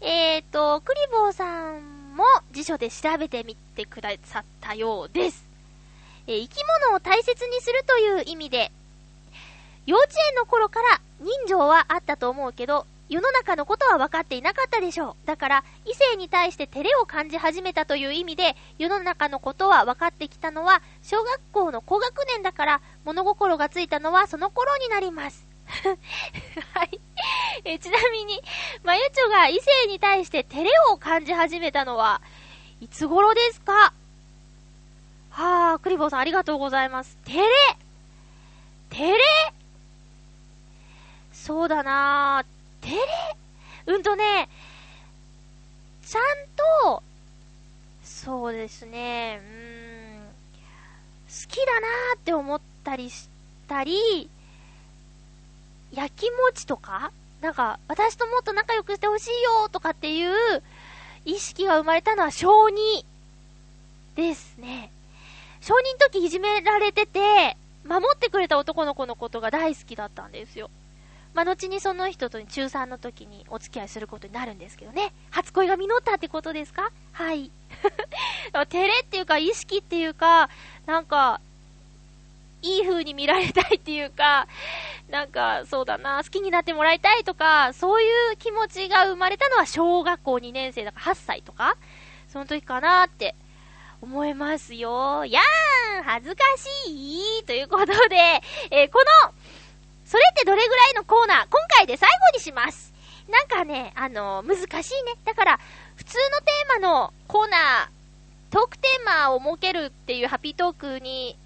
ー。えーと、クリボーさんも辞書で調べてみてくださったようです。えー、生き物を大切にするという意味で、幼稚園の頃から人情はあったと思うけど、世の中のことは分かっていなかったでしょう。だから、異性に対して照れを感じ始めたという意味で、世の中のことは分かってきたのは、小学校の高学年だから、物心がついたのはその頃になります。はい。えちなみに、まゆちょが異性に対して照れを感じ始めたのは、いつ頃ですか？はあ、クリボーさんありがとうございます。照れ照れ？そうだなぁ。照れ？うんとね、ちゃんと、そうですね、うーん、好きだなーって思ったりしたり、焼き餅とか？なんか、私ともっと仲良くしてほしいよとかっていう意識が生まれたのは小2ですね。小2の時いじめられてて、守ってくれた男の子のことが大好きだったんですよ。まあ、後にその人と中3の時にお付き合いすることになるんですけどね。初恋が実ったってことですか？はい。照れっていうか、意識っていうか、なんか、いい風に見られたいっていうか、なんか、そうだな、好きになってもらいたいとか、そういう気持ちが生まれたのは小学校2年生だから8歳とか、その時かなって思いますよ。やーん恥ずかしいということで、えー、この、それってどれぐらいのコーナー、今回で最後にします。なんかね、あのー、難しいね。だから、普通のテーマのコーナー、トークテーマを設けるっていうハピートークに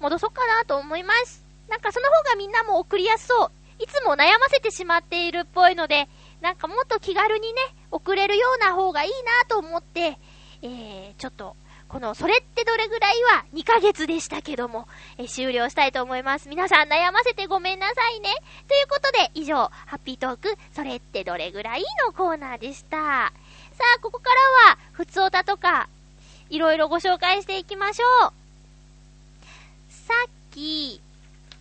戻そうかなと思います。なんかその方がみんなも送りやすそう。いつも悩ませてしまっているっぽいので、なんかもっと気軽にね、送れるような方がいいなと思って、えー、ちょっとこの、それってどれぐらいは2ヶ月でしたけども、え終了したいと思います。皆さん悩ませてごめんなさいね。ということで、以上、ハッピートーク、それってどれぐらいのコーナーでした。さあ、ここからは、ふつおたとか、いろいろご紹介していきましょう。さっき、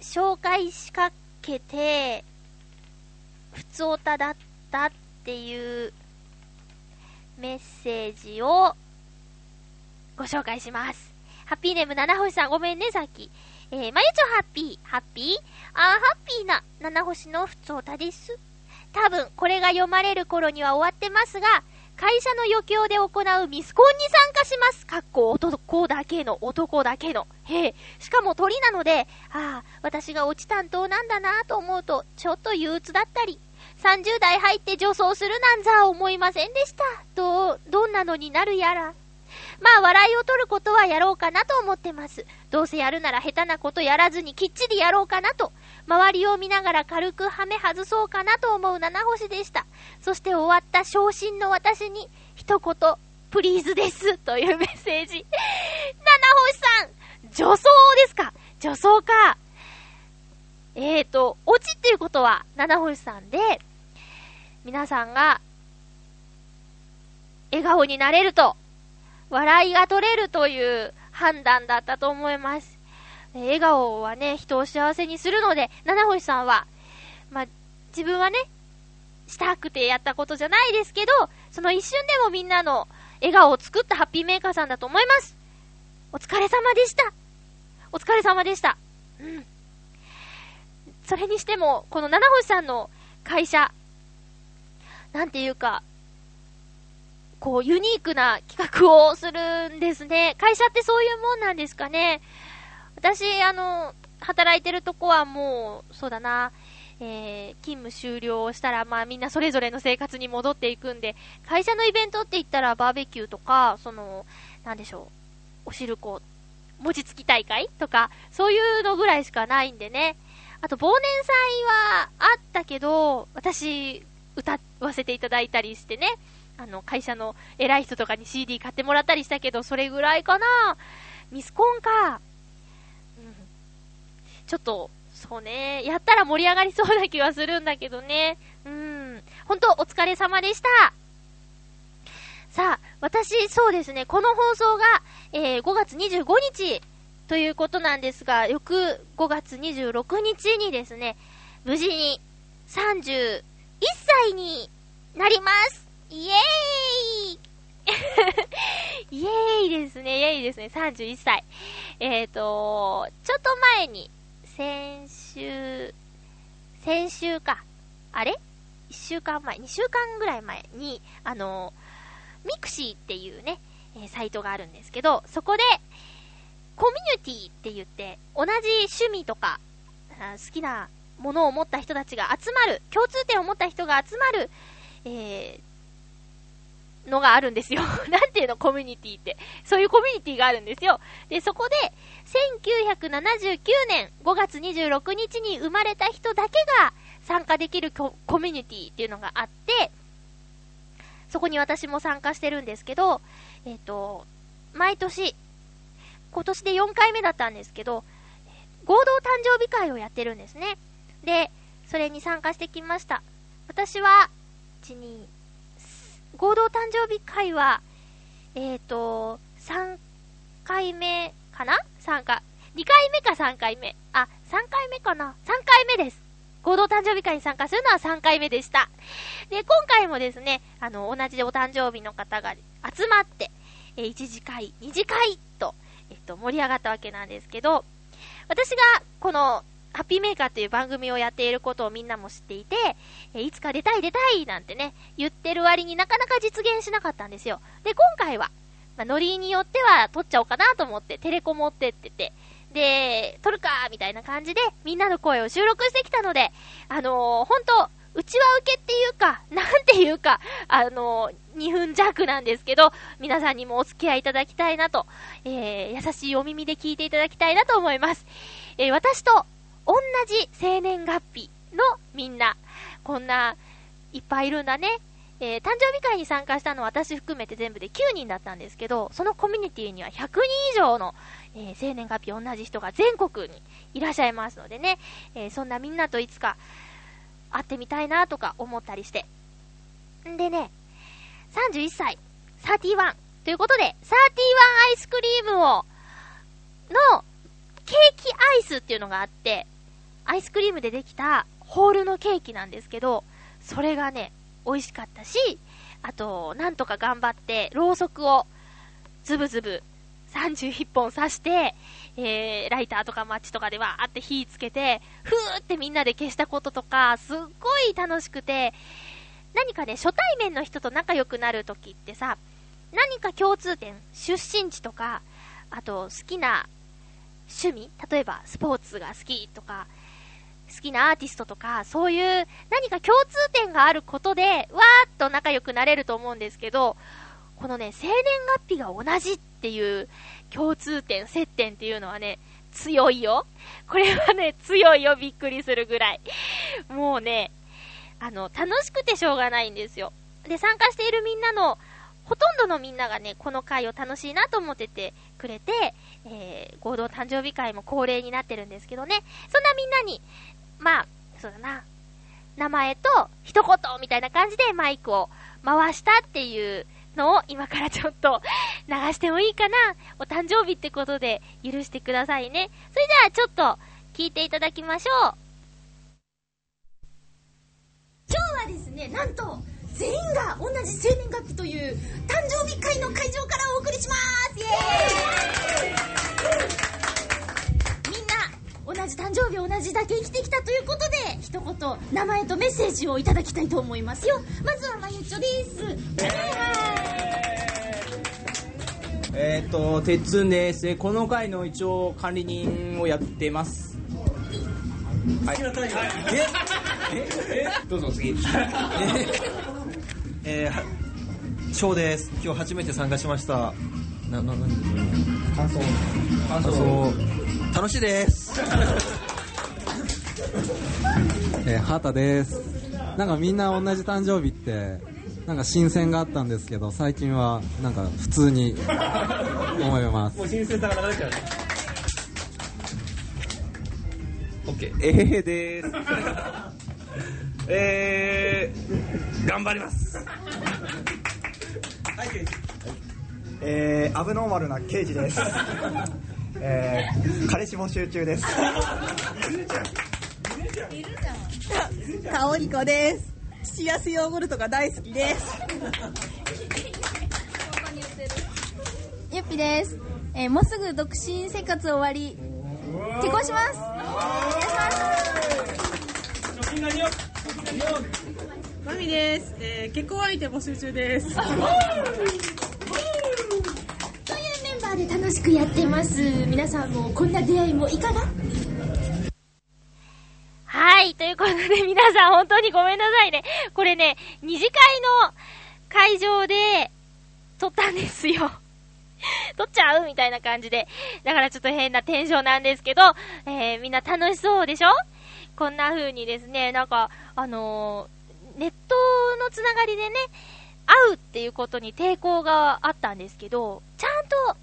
紹介しかけて、ふつおただったっていうメッセージをご紹介します。ハッピーネーム七星さんごめんね、さっき。えー、まゆちょハッピー、ハッピー？あー、ハッピーな七星のふつおたです。多分、これが読まれる頃には終わってますが、会社の余興で行うミスコンに参加します。かっこ男だけの、男だけの。へえ。しかも鳥なので、ああ、私が落ち担当なんだなと思うと、ちょっと憂鬱だったり、30代入って女装するなんざ思いませんでした。ど、どんなのになるやら。まあ、笑いを取ることはやろうかなと思ってます。どうせやるなら下手なことやらずにきっちりやろうかなと。周りを見ながら軽くはめ外そうかなと思う七星でした。そして終わった昇進の私に、一言、プリーズです。というメッセージ。七星さん女装ですか？女装か。えーと、オチっていうことは、七星さんで、皆さんが、笑顔になれると、笑いが取れるという判断だったと思います。笑顔はね、人を幸せにするので、七星さんは、まあ、自分はね、したくてやったことじゃないですけど、その一瞬でもみんなの笑顔を作ったハッピーメーカーさんだと思います。お疲れ様でした。お疲れ様でした。うん。それにしても、この七星さんの会社、なんていうか、こう、ユニークな企画をするんですね。会社ってそういうもんなんですかね。私、あの、働いてるとこはもう、そうだな、えー、勤務終了したら、まあみんなそれぞれの生活に戻っていくんで、会社のイベントって言ったらバーベキューとか、その、なんでしょう、お汁粉、餅つき大会とか、そういうのぐらいしかないんでね。あと、忘年祭はあったけど、私、歌わせていただいたりしてね、あの、会社の偉い人とかに CD 買ってもらったりしたけど、それぐらいかな。ミスコンか。うん。ちょっと、そうね、やったら盛り上がりそうな気はするんだけどね。うん。ほんと、お疲れ様でした。さあ、私、そうですね、この放送が、えー、5月25日ということなんですが、翌5月26日にですね、無事に31歳になりますイエーイ イエーイですね、イエーイですね、31歳。えっ、ー、と、ちょっと前に、先週、先週か。あれ ?1 週間前、2週間ぐらい前に、あの、 mixi っていうね、え、サイトがあるんですけど、そこで、コミュニティって言って、同じ趣味とか、好きなものを持った人たちが集まる、共通点を持った人が集まる、えー、のがあるんですよ。なんていうの、コミュニティって。そういうコミュニティがあるんですよ。で、そこで、1979年5月26日に生まれた人だけが参加できるコミュニティっていうのがあって、そこに私も参加してるんですけど、えっ、ー、と、毎年、今年で4回目だったんですけど、合同誕生日会をやってるんですね。で、それに参加してきました。私は、1、2、合同誕生日会は、えっ、ー、と、3回目かな ?3 回。2回目か3回目。あ、3回目かな ?3 回目です。合同誕生日会に参加するのは3回目でした。で、今回もですね、あの、同じお誕生日の方が集まって、えー、1次会、2次会と、えっと、盛り上がったわけなんですけど、私が、この、ハッピーメーカーっていう番組をやっていることをみんなも知っていて、えいつか出たい出たいなんてね、言ってる割になかなか実現しなかったんですよ。で、今回は、まあ、ノリによっては撮っちゃおうかなと思って、テレコ持ってってて、で、撮るかみたいな感じで、みんなの声を収録してきたので、あのー、ほんと、うちは受けっていうか、なんていうか、あのー、2分弱なんですけど、皆さんにもお付き合いいただきたいなと、えー、優しいお耳で聞いていただきたいなと思います。えー、私と同じ生年月日のみんな、こんな、いっぱいいるんだね。えー、誕生日会に参加したのは私含めて全部で9人だったんですけど、そのコミュニティには100人以上の、えー、生年月日同じ人が全国にいらっしゃいますのでね、えー、そんなみんなといつか会ってみたいなとか思ったりして。んでね、31歳、31ということで、31アイスクリームを、の、ケーキアイスっていうのがあって、アイスクリームでできたホールのケーキなんですけど、それがね、美味しかったし、あと、なんとか頑張って、ろうそくを、ズブズブ31本刺して、えー、ライターとかマッチとかでわーって火つけて、ふーってみんなで消したこととか、すっごい楽しくて、何かね、初対面の人と仲良くなるときってさ、何か共通点、出身地とか、あと好きな趣味例えばスポーツが好きとか、好きなアーティストとか、そういう何か共通点があることで、わーっと仲良くなれると思うんですけど、このね、生年月日が同じっていう共通点、接点っていうのはね、強いよ。これはね、強いよ、びっくりするぐらい。もうね、あの、楽しくてしょうがないんですよ。で、参加しているみんなの、ほとんどのみんながね、この回を楽しいなと思っててくれて、えー、合同誕生日会も恒例になってるんですけどね、そんなみんなに、まあ、そうだな、名前と一言みたいな感じでマイクを回したっていうのを今からちょっと流してもいいかなお誕生日ってことで許してくださいね。それじゃあちょっと聞いていただきましょう。
今日はですね、なんと、全員が同じ生年月日という誕生日会の会場からお送りしますイエーイ同じ誕生日同じだけ生きてきたということで一言名前とメッセージをいただきたいと思いますよ。まずはまゆちょです。
えっ、ー、とてっつんですこの会の一応管理人をやってます。はい、え？え？え？どうぞ次。
え？ー、翔です。今日初めて参加しました。な、な、な、
感想。
感想。楽しいです。
えー、畑です。なんかみんな同じ誕生日って、なんか新鮮があったんですけど、最近はなんか普通に思います。
もう新鮮さがなくなっちゃうね。
OK。えーです。えー、頑張ります。はい、
えー、アブノーマルな刑事です。えー、彼氏募集中です。
かおりこです。シアスヨーグルトが大好きです。
ゆっぴです。えー、もうすぐ独身生活終わり、結婚します。お
願いします。マミです、えー、結婚相手募集中です
で楽しくやってます皆さんもこんな出会いもいかが？
はい、ということで皆さん本当にごめんなさいね。これね、二次会の会場で撮ったんですよ。撮っちゃうみたいな感じで。だからちょっと変なテンションなんですけど、えー、みんな楽しそうでしょ？こんな風にですね、なんか、あのー、ネットのつながりでね、会うっていうことに抵抗があったんですけど、ちゃんと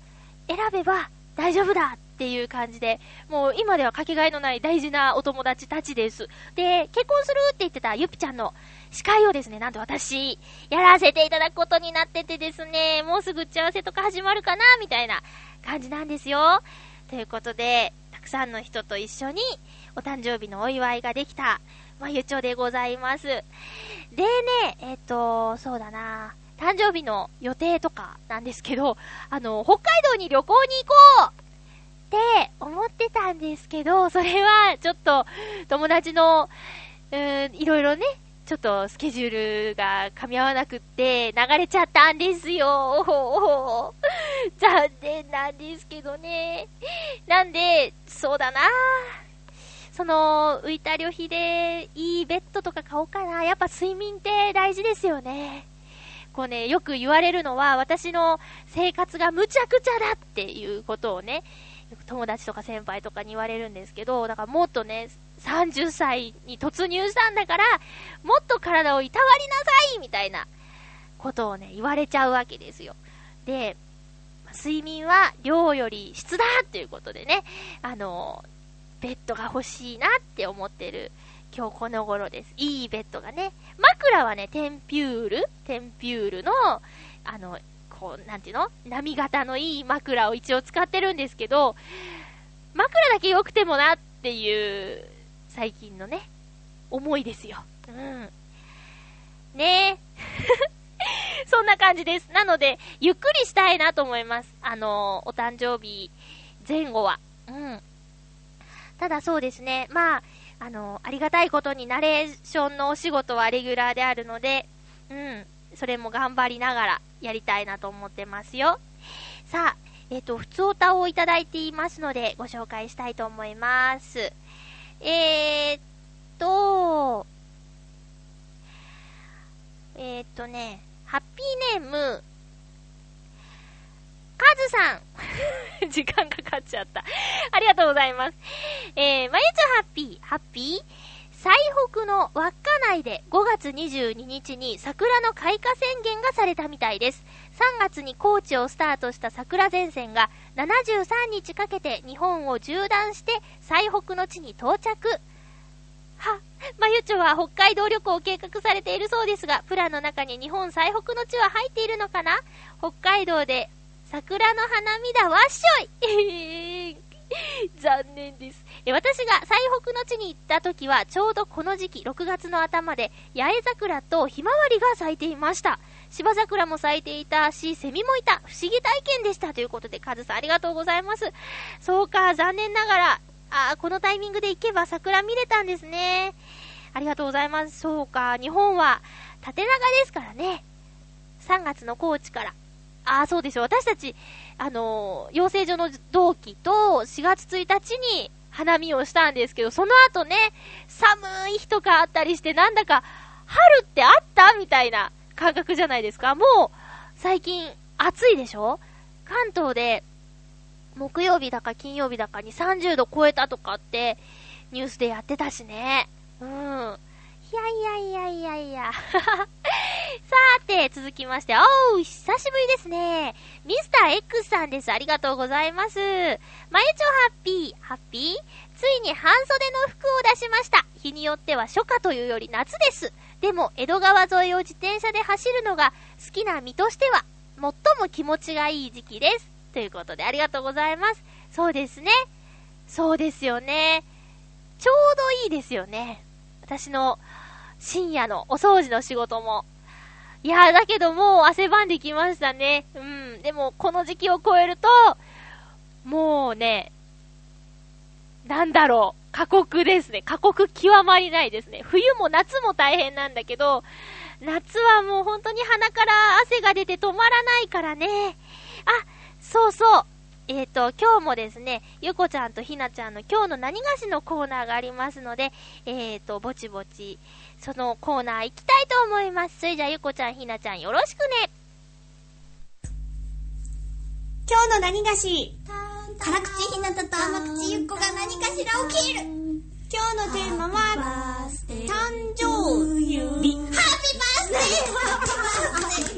選べば大丈夫だっていう感じで、もう今ではかけがえのない大事なお友達たちです。で、結婚するって言ってたゆぴちゃんの司会をですね、なんと私、やらせていただくことになっててですね、もうすぐ打ち合わせとか始まるかな、みたいな感じなんですよ。ということで、たくさんの人と一緒に、お誕生日のお祝いができた、まゆちょでございます。でね、えっ、と、そうだな、誕生日の予定とかなんですけど、あの、北海道に旅行に行こうって思ってたんですけど、それはちょっと友達の、うーん、いろいろね、ちょっとスケジュールが噛み合わなくって流れちゃったんですよ。残念なんですけどね。なんで、そうだなその、浮いた旅費でいいベッドとか買おうかな。やっぱ睡眠って大事ですよね。こうね、よく言われるのは、私の生活がむちゃくちゃだっていうことをね、友達とか先輩とかに言われるんですけど、だからもっとね、30歳に突入したんだから、もっと体をいたわりなさいみたいなことをね、言われちゃうわけですよ。で、睡眠は量より質だっていうことでね、あの、ベッドが欲しいなって思ってる今日この頃です。いいベッドがね。枕はね、テンピュールテンピュールの、あの、こう、なんていうの？波型のいい枕を一応使ってるんですけど、枕だけ良くてもなっていう、最近のね、思いですよ。うん。ねえ。そんな感じです。なので、ゆっくりしたいなと思います。あの、お誕生日前後は。うん。ただそうですね、まあ、あの、ありがたいことにナレーションのお仕事はレギュラーであるので、うん、それも頑張りながらやりたいなと思ってますよ。さあ、えっ、と、普通歌をいただいていますので、ご紹介したいと思います。えーっと、えーっとね、ハッピーネーム、ズさん。時間かかっちゃった。ありがとうございます。えー、まゆちょハッピー、ハッピー？最北の稚内で5月22日に桜の開花宣言がされたみたいです。3月に高知をスタートした桜前線が73日かけて日本を縦断して最北の地に到着。は、まゆちょは北海道旅行を計画されているそうですが、プランの中に日本最北の地は入っているのかな？北海道で桜の花見だわっしょい 残念です。え私が最北の地に行った時は、ちょうどこの時期、6月の頭で、八重桜とひまわりが咲いていました。芝桜も咲いていたし、セミもいた。不思議体験でした。ということで、カズさんありがとうございます。そうか、残念ながら、あこのタイミングで行けば桜見れたんですね。ありがとうございます。そうか、日本は縦長ですからね。3月の高知から。あ、そうですよ。私たち、あのー養成所の同期と4月1日に花見をしたんですけど、その後ね、寒い日とかあったりして、なんだか、春ってあったみたいな感覚じゃないですか。もう、最近、暑いでしょ？関東で、木曜日だか金曜日だかに30度超えたとかって、ニュースでやってたしね。うん。いやいやいやいやいや。さて、続きまして、おー、久しぶりですね。ミスター X さんです。ありがとうございます。まゆちょハッピー、ハッピー？ついに半袖の服を出しました。日によっては初夏というより夏です。でも、江戸川沿いを自転車で走るのが好きな身としては、最も気持ちがいい時期です。ということで、ありがとうございます。そうですね。そうですよね。ちょうどいいですよね。私の深夜のお掃除の仕事も。いやー、だけどもう汗ばんできましたね。うん。でも、この時期を超えると、もうね、なんだろう。過酷ですね。過酷極まりないですね。冬も夏も大変なんだけど、夏はもう本当に鼻から汗が出て止まらないからね。あ、そうそう。えっ、と、今日もですね、ゆこちゃんとひなちゃんの今日の何がしのコーナーがありますので、えっ、と、ぼちぼち、そのコーナー行きたいと思います。それじゃあゆこちゃん、ひなちゃんよろしくね。
今日の何がし辛口ひなたと甘口ゆっこが何かしら起きる。今日のテーマは誕生日。ハッピーバースデ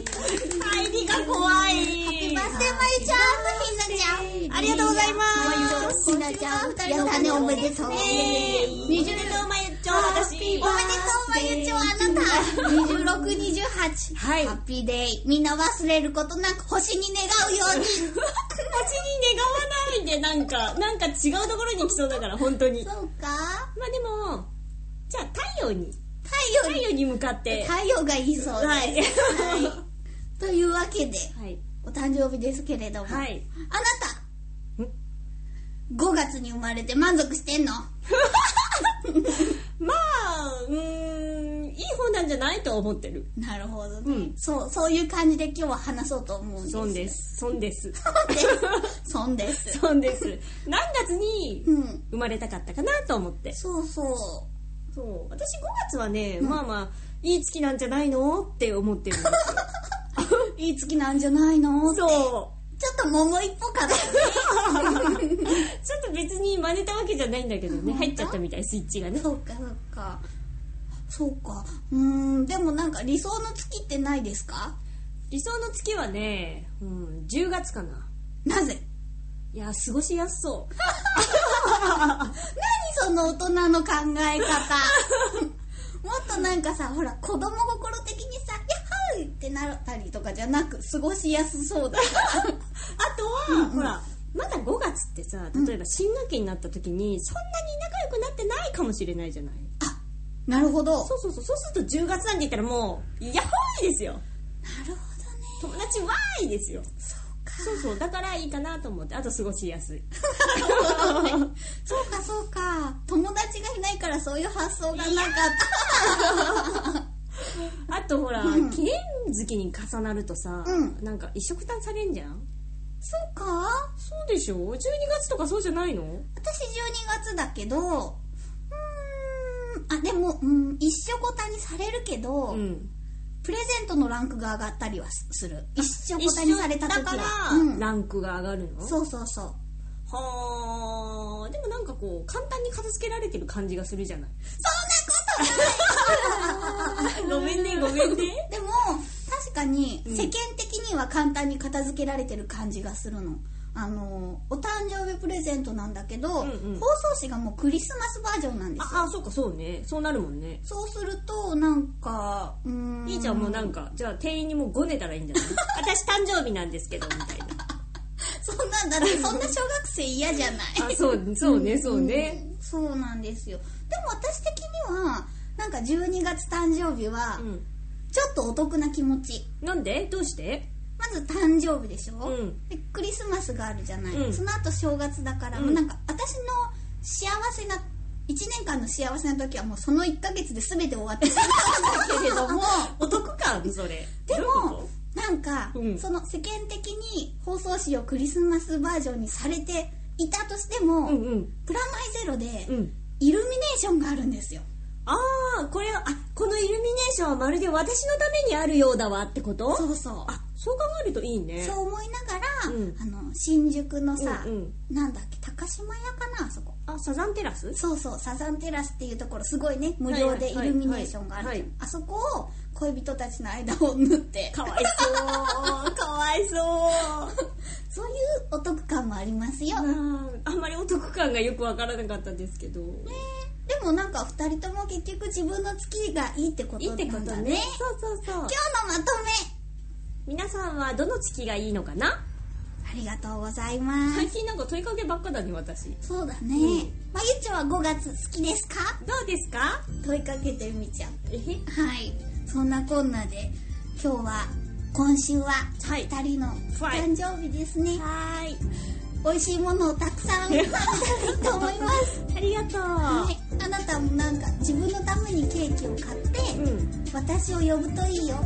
ー。入りが怖い。ハッピーバースデーまゆちゃん。ひなちゃんありがとうございますひなちゃん二人の種おめでとう20年ちょ私おめでとうまゆちょあなた。2628はい。ハッピーデイ。みんな忘れることなく星に願うように。星に願わないでなんかなんか違うところに来そうだから本当に。そうか。まあでもじゃあ太陽に。太陽に。向かって。
太陽がいいそうです。
はい。
はい。というわけで、
はい。
お誕生日ですけれども、
はい。
あなた、5月に生まれて満足してんの？
まあうーんいい方なんじゃないと思ってる。
なるほどね、
うん。
そう、そういう感じで今日は話そうと思うんです。
そんです。そんです。
そんです。
そん です。何月に
うん。
生まれたかったかなと思って。
そうそう。
そう。私5月はね、まあまあいい月なんじゃないのって思ってるんですよ。
いい月なんじゃないのって。
そう
ちょっと桃一歩かだよね。
ちょっと別に真似たわけじゃないんだけどね。入っちゃったみたいスイッチがね。
そうか、そうか。そうか。うーん、でもなんか理想の月ってないですか？
理想の月はね、うん、10月かな。
なぜ？
いや過ごしやすそう。
何その大人の考え方。もっとなんかさほら子供心的にさ「やーい!」ってなったりとかじゃなく過ごしやすそうだ
あとは、ほらまだ5月ってさ例えば新学期になった時にそんなに仲良くなってないかもしれないじゃない？
なるほど
そうそうそうそうすると10月なんて言ったらもうヤッホーイですよ
なるほ
友達わーいですよ。そうそう。だからいいかなと思って。あと過ごしやすい。
そうかそうか友達がいないからそういう発想がなかった
あとほら、
うん。
記念月に重なるとさ、
うん。
なんか一緒くたんされんじゃん？
そうか？
そうでしょ ?12 月とかそうじゃないの？
私12月だけどうーんあでも、うん、一緒ごたにされるけど、
うん。
プレゼントのランクが上がったりはすする。一緒ごたにされた時は。
だから、
うん、
ランクが上がるの？
そうそうそう。
はあでもなんかこう簡単に片付けられてる感じがするじゃない？ごめんねごめんね。
でも確かに
うん
世間的には簡単に片付けられてる感じがするの。あのお誕生日プレゼントなんだけど、
うんうん。
放送紙がもうクリスマスバージョンなんですよ。
ああそうかそうね。そうなるもんね。
そうするとなんかうーん。
いいじゃんもうなんかじゃあ店員にもうごねたらいいんじゃない？私誕生日なんですけどみたいな。
そんなんだってそんな小学生嫌じゃない？
あそうそうねそうね。
うんそうなんですよ。でも私的にはなんか12月誕生日は
うん。
ちょっとお得な気持ち。
なんで？どうして？
まず誕生日でしょ、
うん。
でクリスマスがあるじゃない、
うん。
その後正月だから、
うん。
もうなんか私の幸せな1年間の幸せな時はもうその1ヶ月で全て終わってしまうんだけれども。
お得感？それ。
で
どういうこ
もなんか、
うん。
その世間的に放送紙をクリスマスバージョンにされていたとしても、
とうんうん。
プラマイゼロで
うん
イルミネーションがあるんですよ。
ああこれはあこのイルミネーションはまるで私のためにあるようだわってこと？
そうそう。
あそう考えるといいね。
そう思いながら、
うん。
あの新宿のさ、
うんうん。
なんだっけ高島屋かなあそこ。
あサザンテラス？
そうそうサザンテラスっていうところすごいね無料でイルミネーションがあるじゃん、
はいはいはい。
あそこを恋人たちの間を縫って。
かわいそう。かわいそう。
そういうお得感もありますよ、
あんまりお得感がよくわからなかったですけど。
でもなんか2人とも結局自分の月がいいってこと
いい
なんだね。
ってことね。そうそうそう。
今日のまとめ。
皆さんはどの月がいいのかな？
ありがとうございます。
最近なんか問いかけばっかだね私。
そうだね、
うん。
まゆちょは5月好きですか？
どうですか？
問いかけてみちゃう
え
はいそんなこんなで今日は今週は
はい。
2人の
はい
誕生日ですね、
はーい。
美味しいものをたくさん 食べたらいいと思います。
ありがとう、
はい、あなたもなんか自分のためにケーキを買って、
うん。
私を呼ぶといいよ。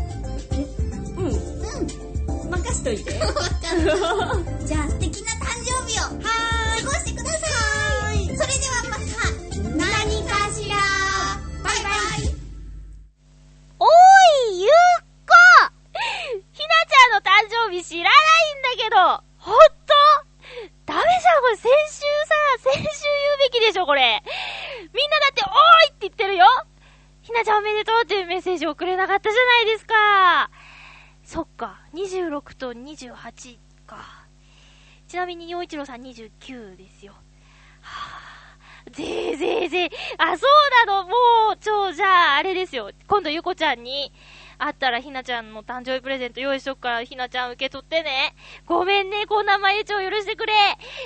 うん。
うん。
任しといて。
分かった。じゃあ素敵な誕生日を過ごしてください。それではまた
誕生日知らないんだけど、ほんと？ダメじゃん、これ先週さ、先週言うべきでしょ、これ。みんなだって、おーいって言ってるよひなちゃんおめでとうっていうメッセージ送れなかったじゃないですか。そっか、26と28か。ちなみに、陽一郎さん29ですよ。はぁ、ぜーぜーぜー。あ、そうなの、もう、ちょ、じゃあ、あれですよ。今度ゆこちゃんに、会ったらひなちゃんの誕生日プレゼント用意しとくから、ひなちゃん受け取ってね。ごめんね、こんなまゆちょ許してくれ。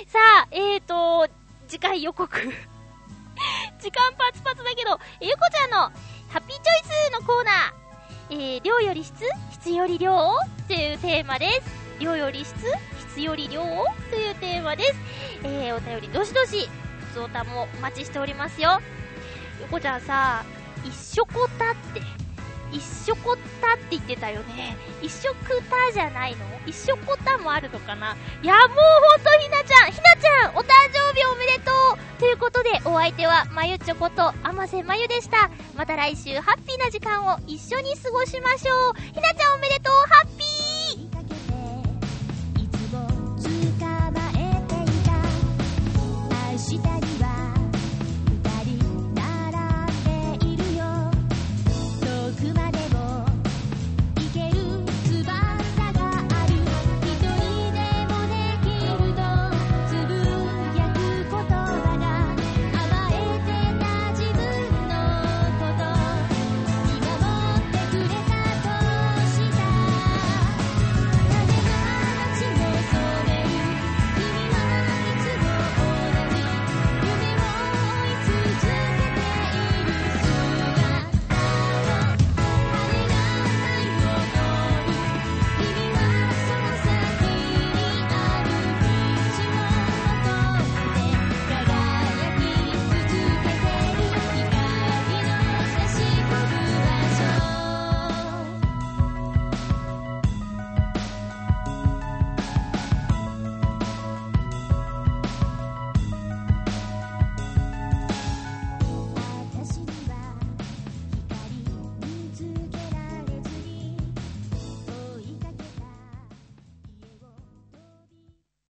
さあ、えーと、次回予告。時間パツパツだけど、ゆこちゃんの、ハッピーチョイスのコーナー。えー、量より質？質より量？というテーマです。量より質？質より量？というテーマです。えー、お便りどしどし、普通おたもお待ちしておりますよ。ゆこちゃんさ、一緒こたって、一緒こったって言ってたよね。一緒くたじゃないの？一緒こたもあるのかな？いや、もうほんとひなちゃんひなちゃんお誕生日おめでとうということで、お相手はまゆちょこと、あませまゆでした。また来週、ハッピーな時間を一緒に過ごしましょう。ひなちゃんおめでとうハッ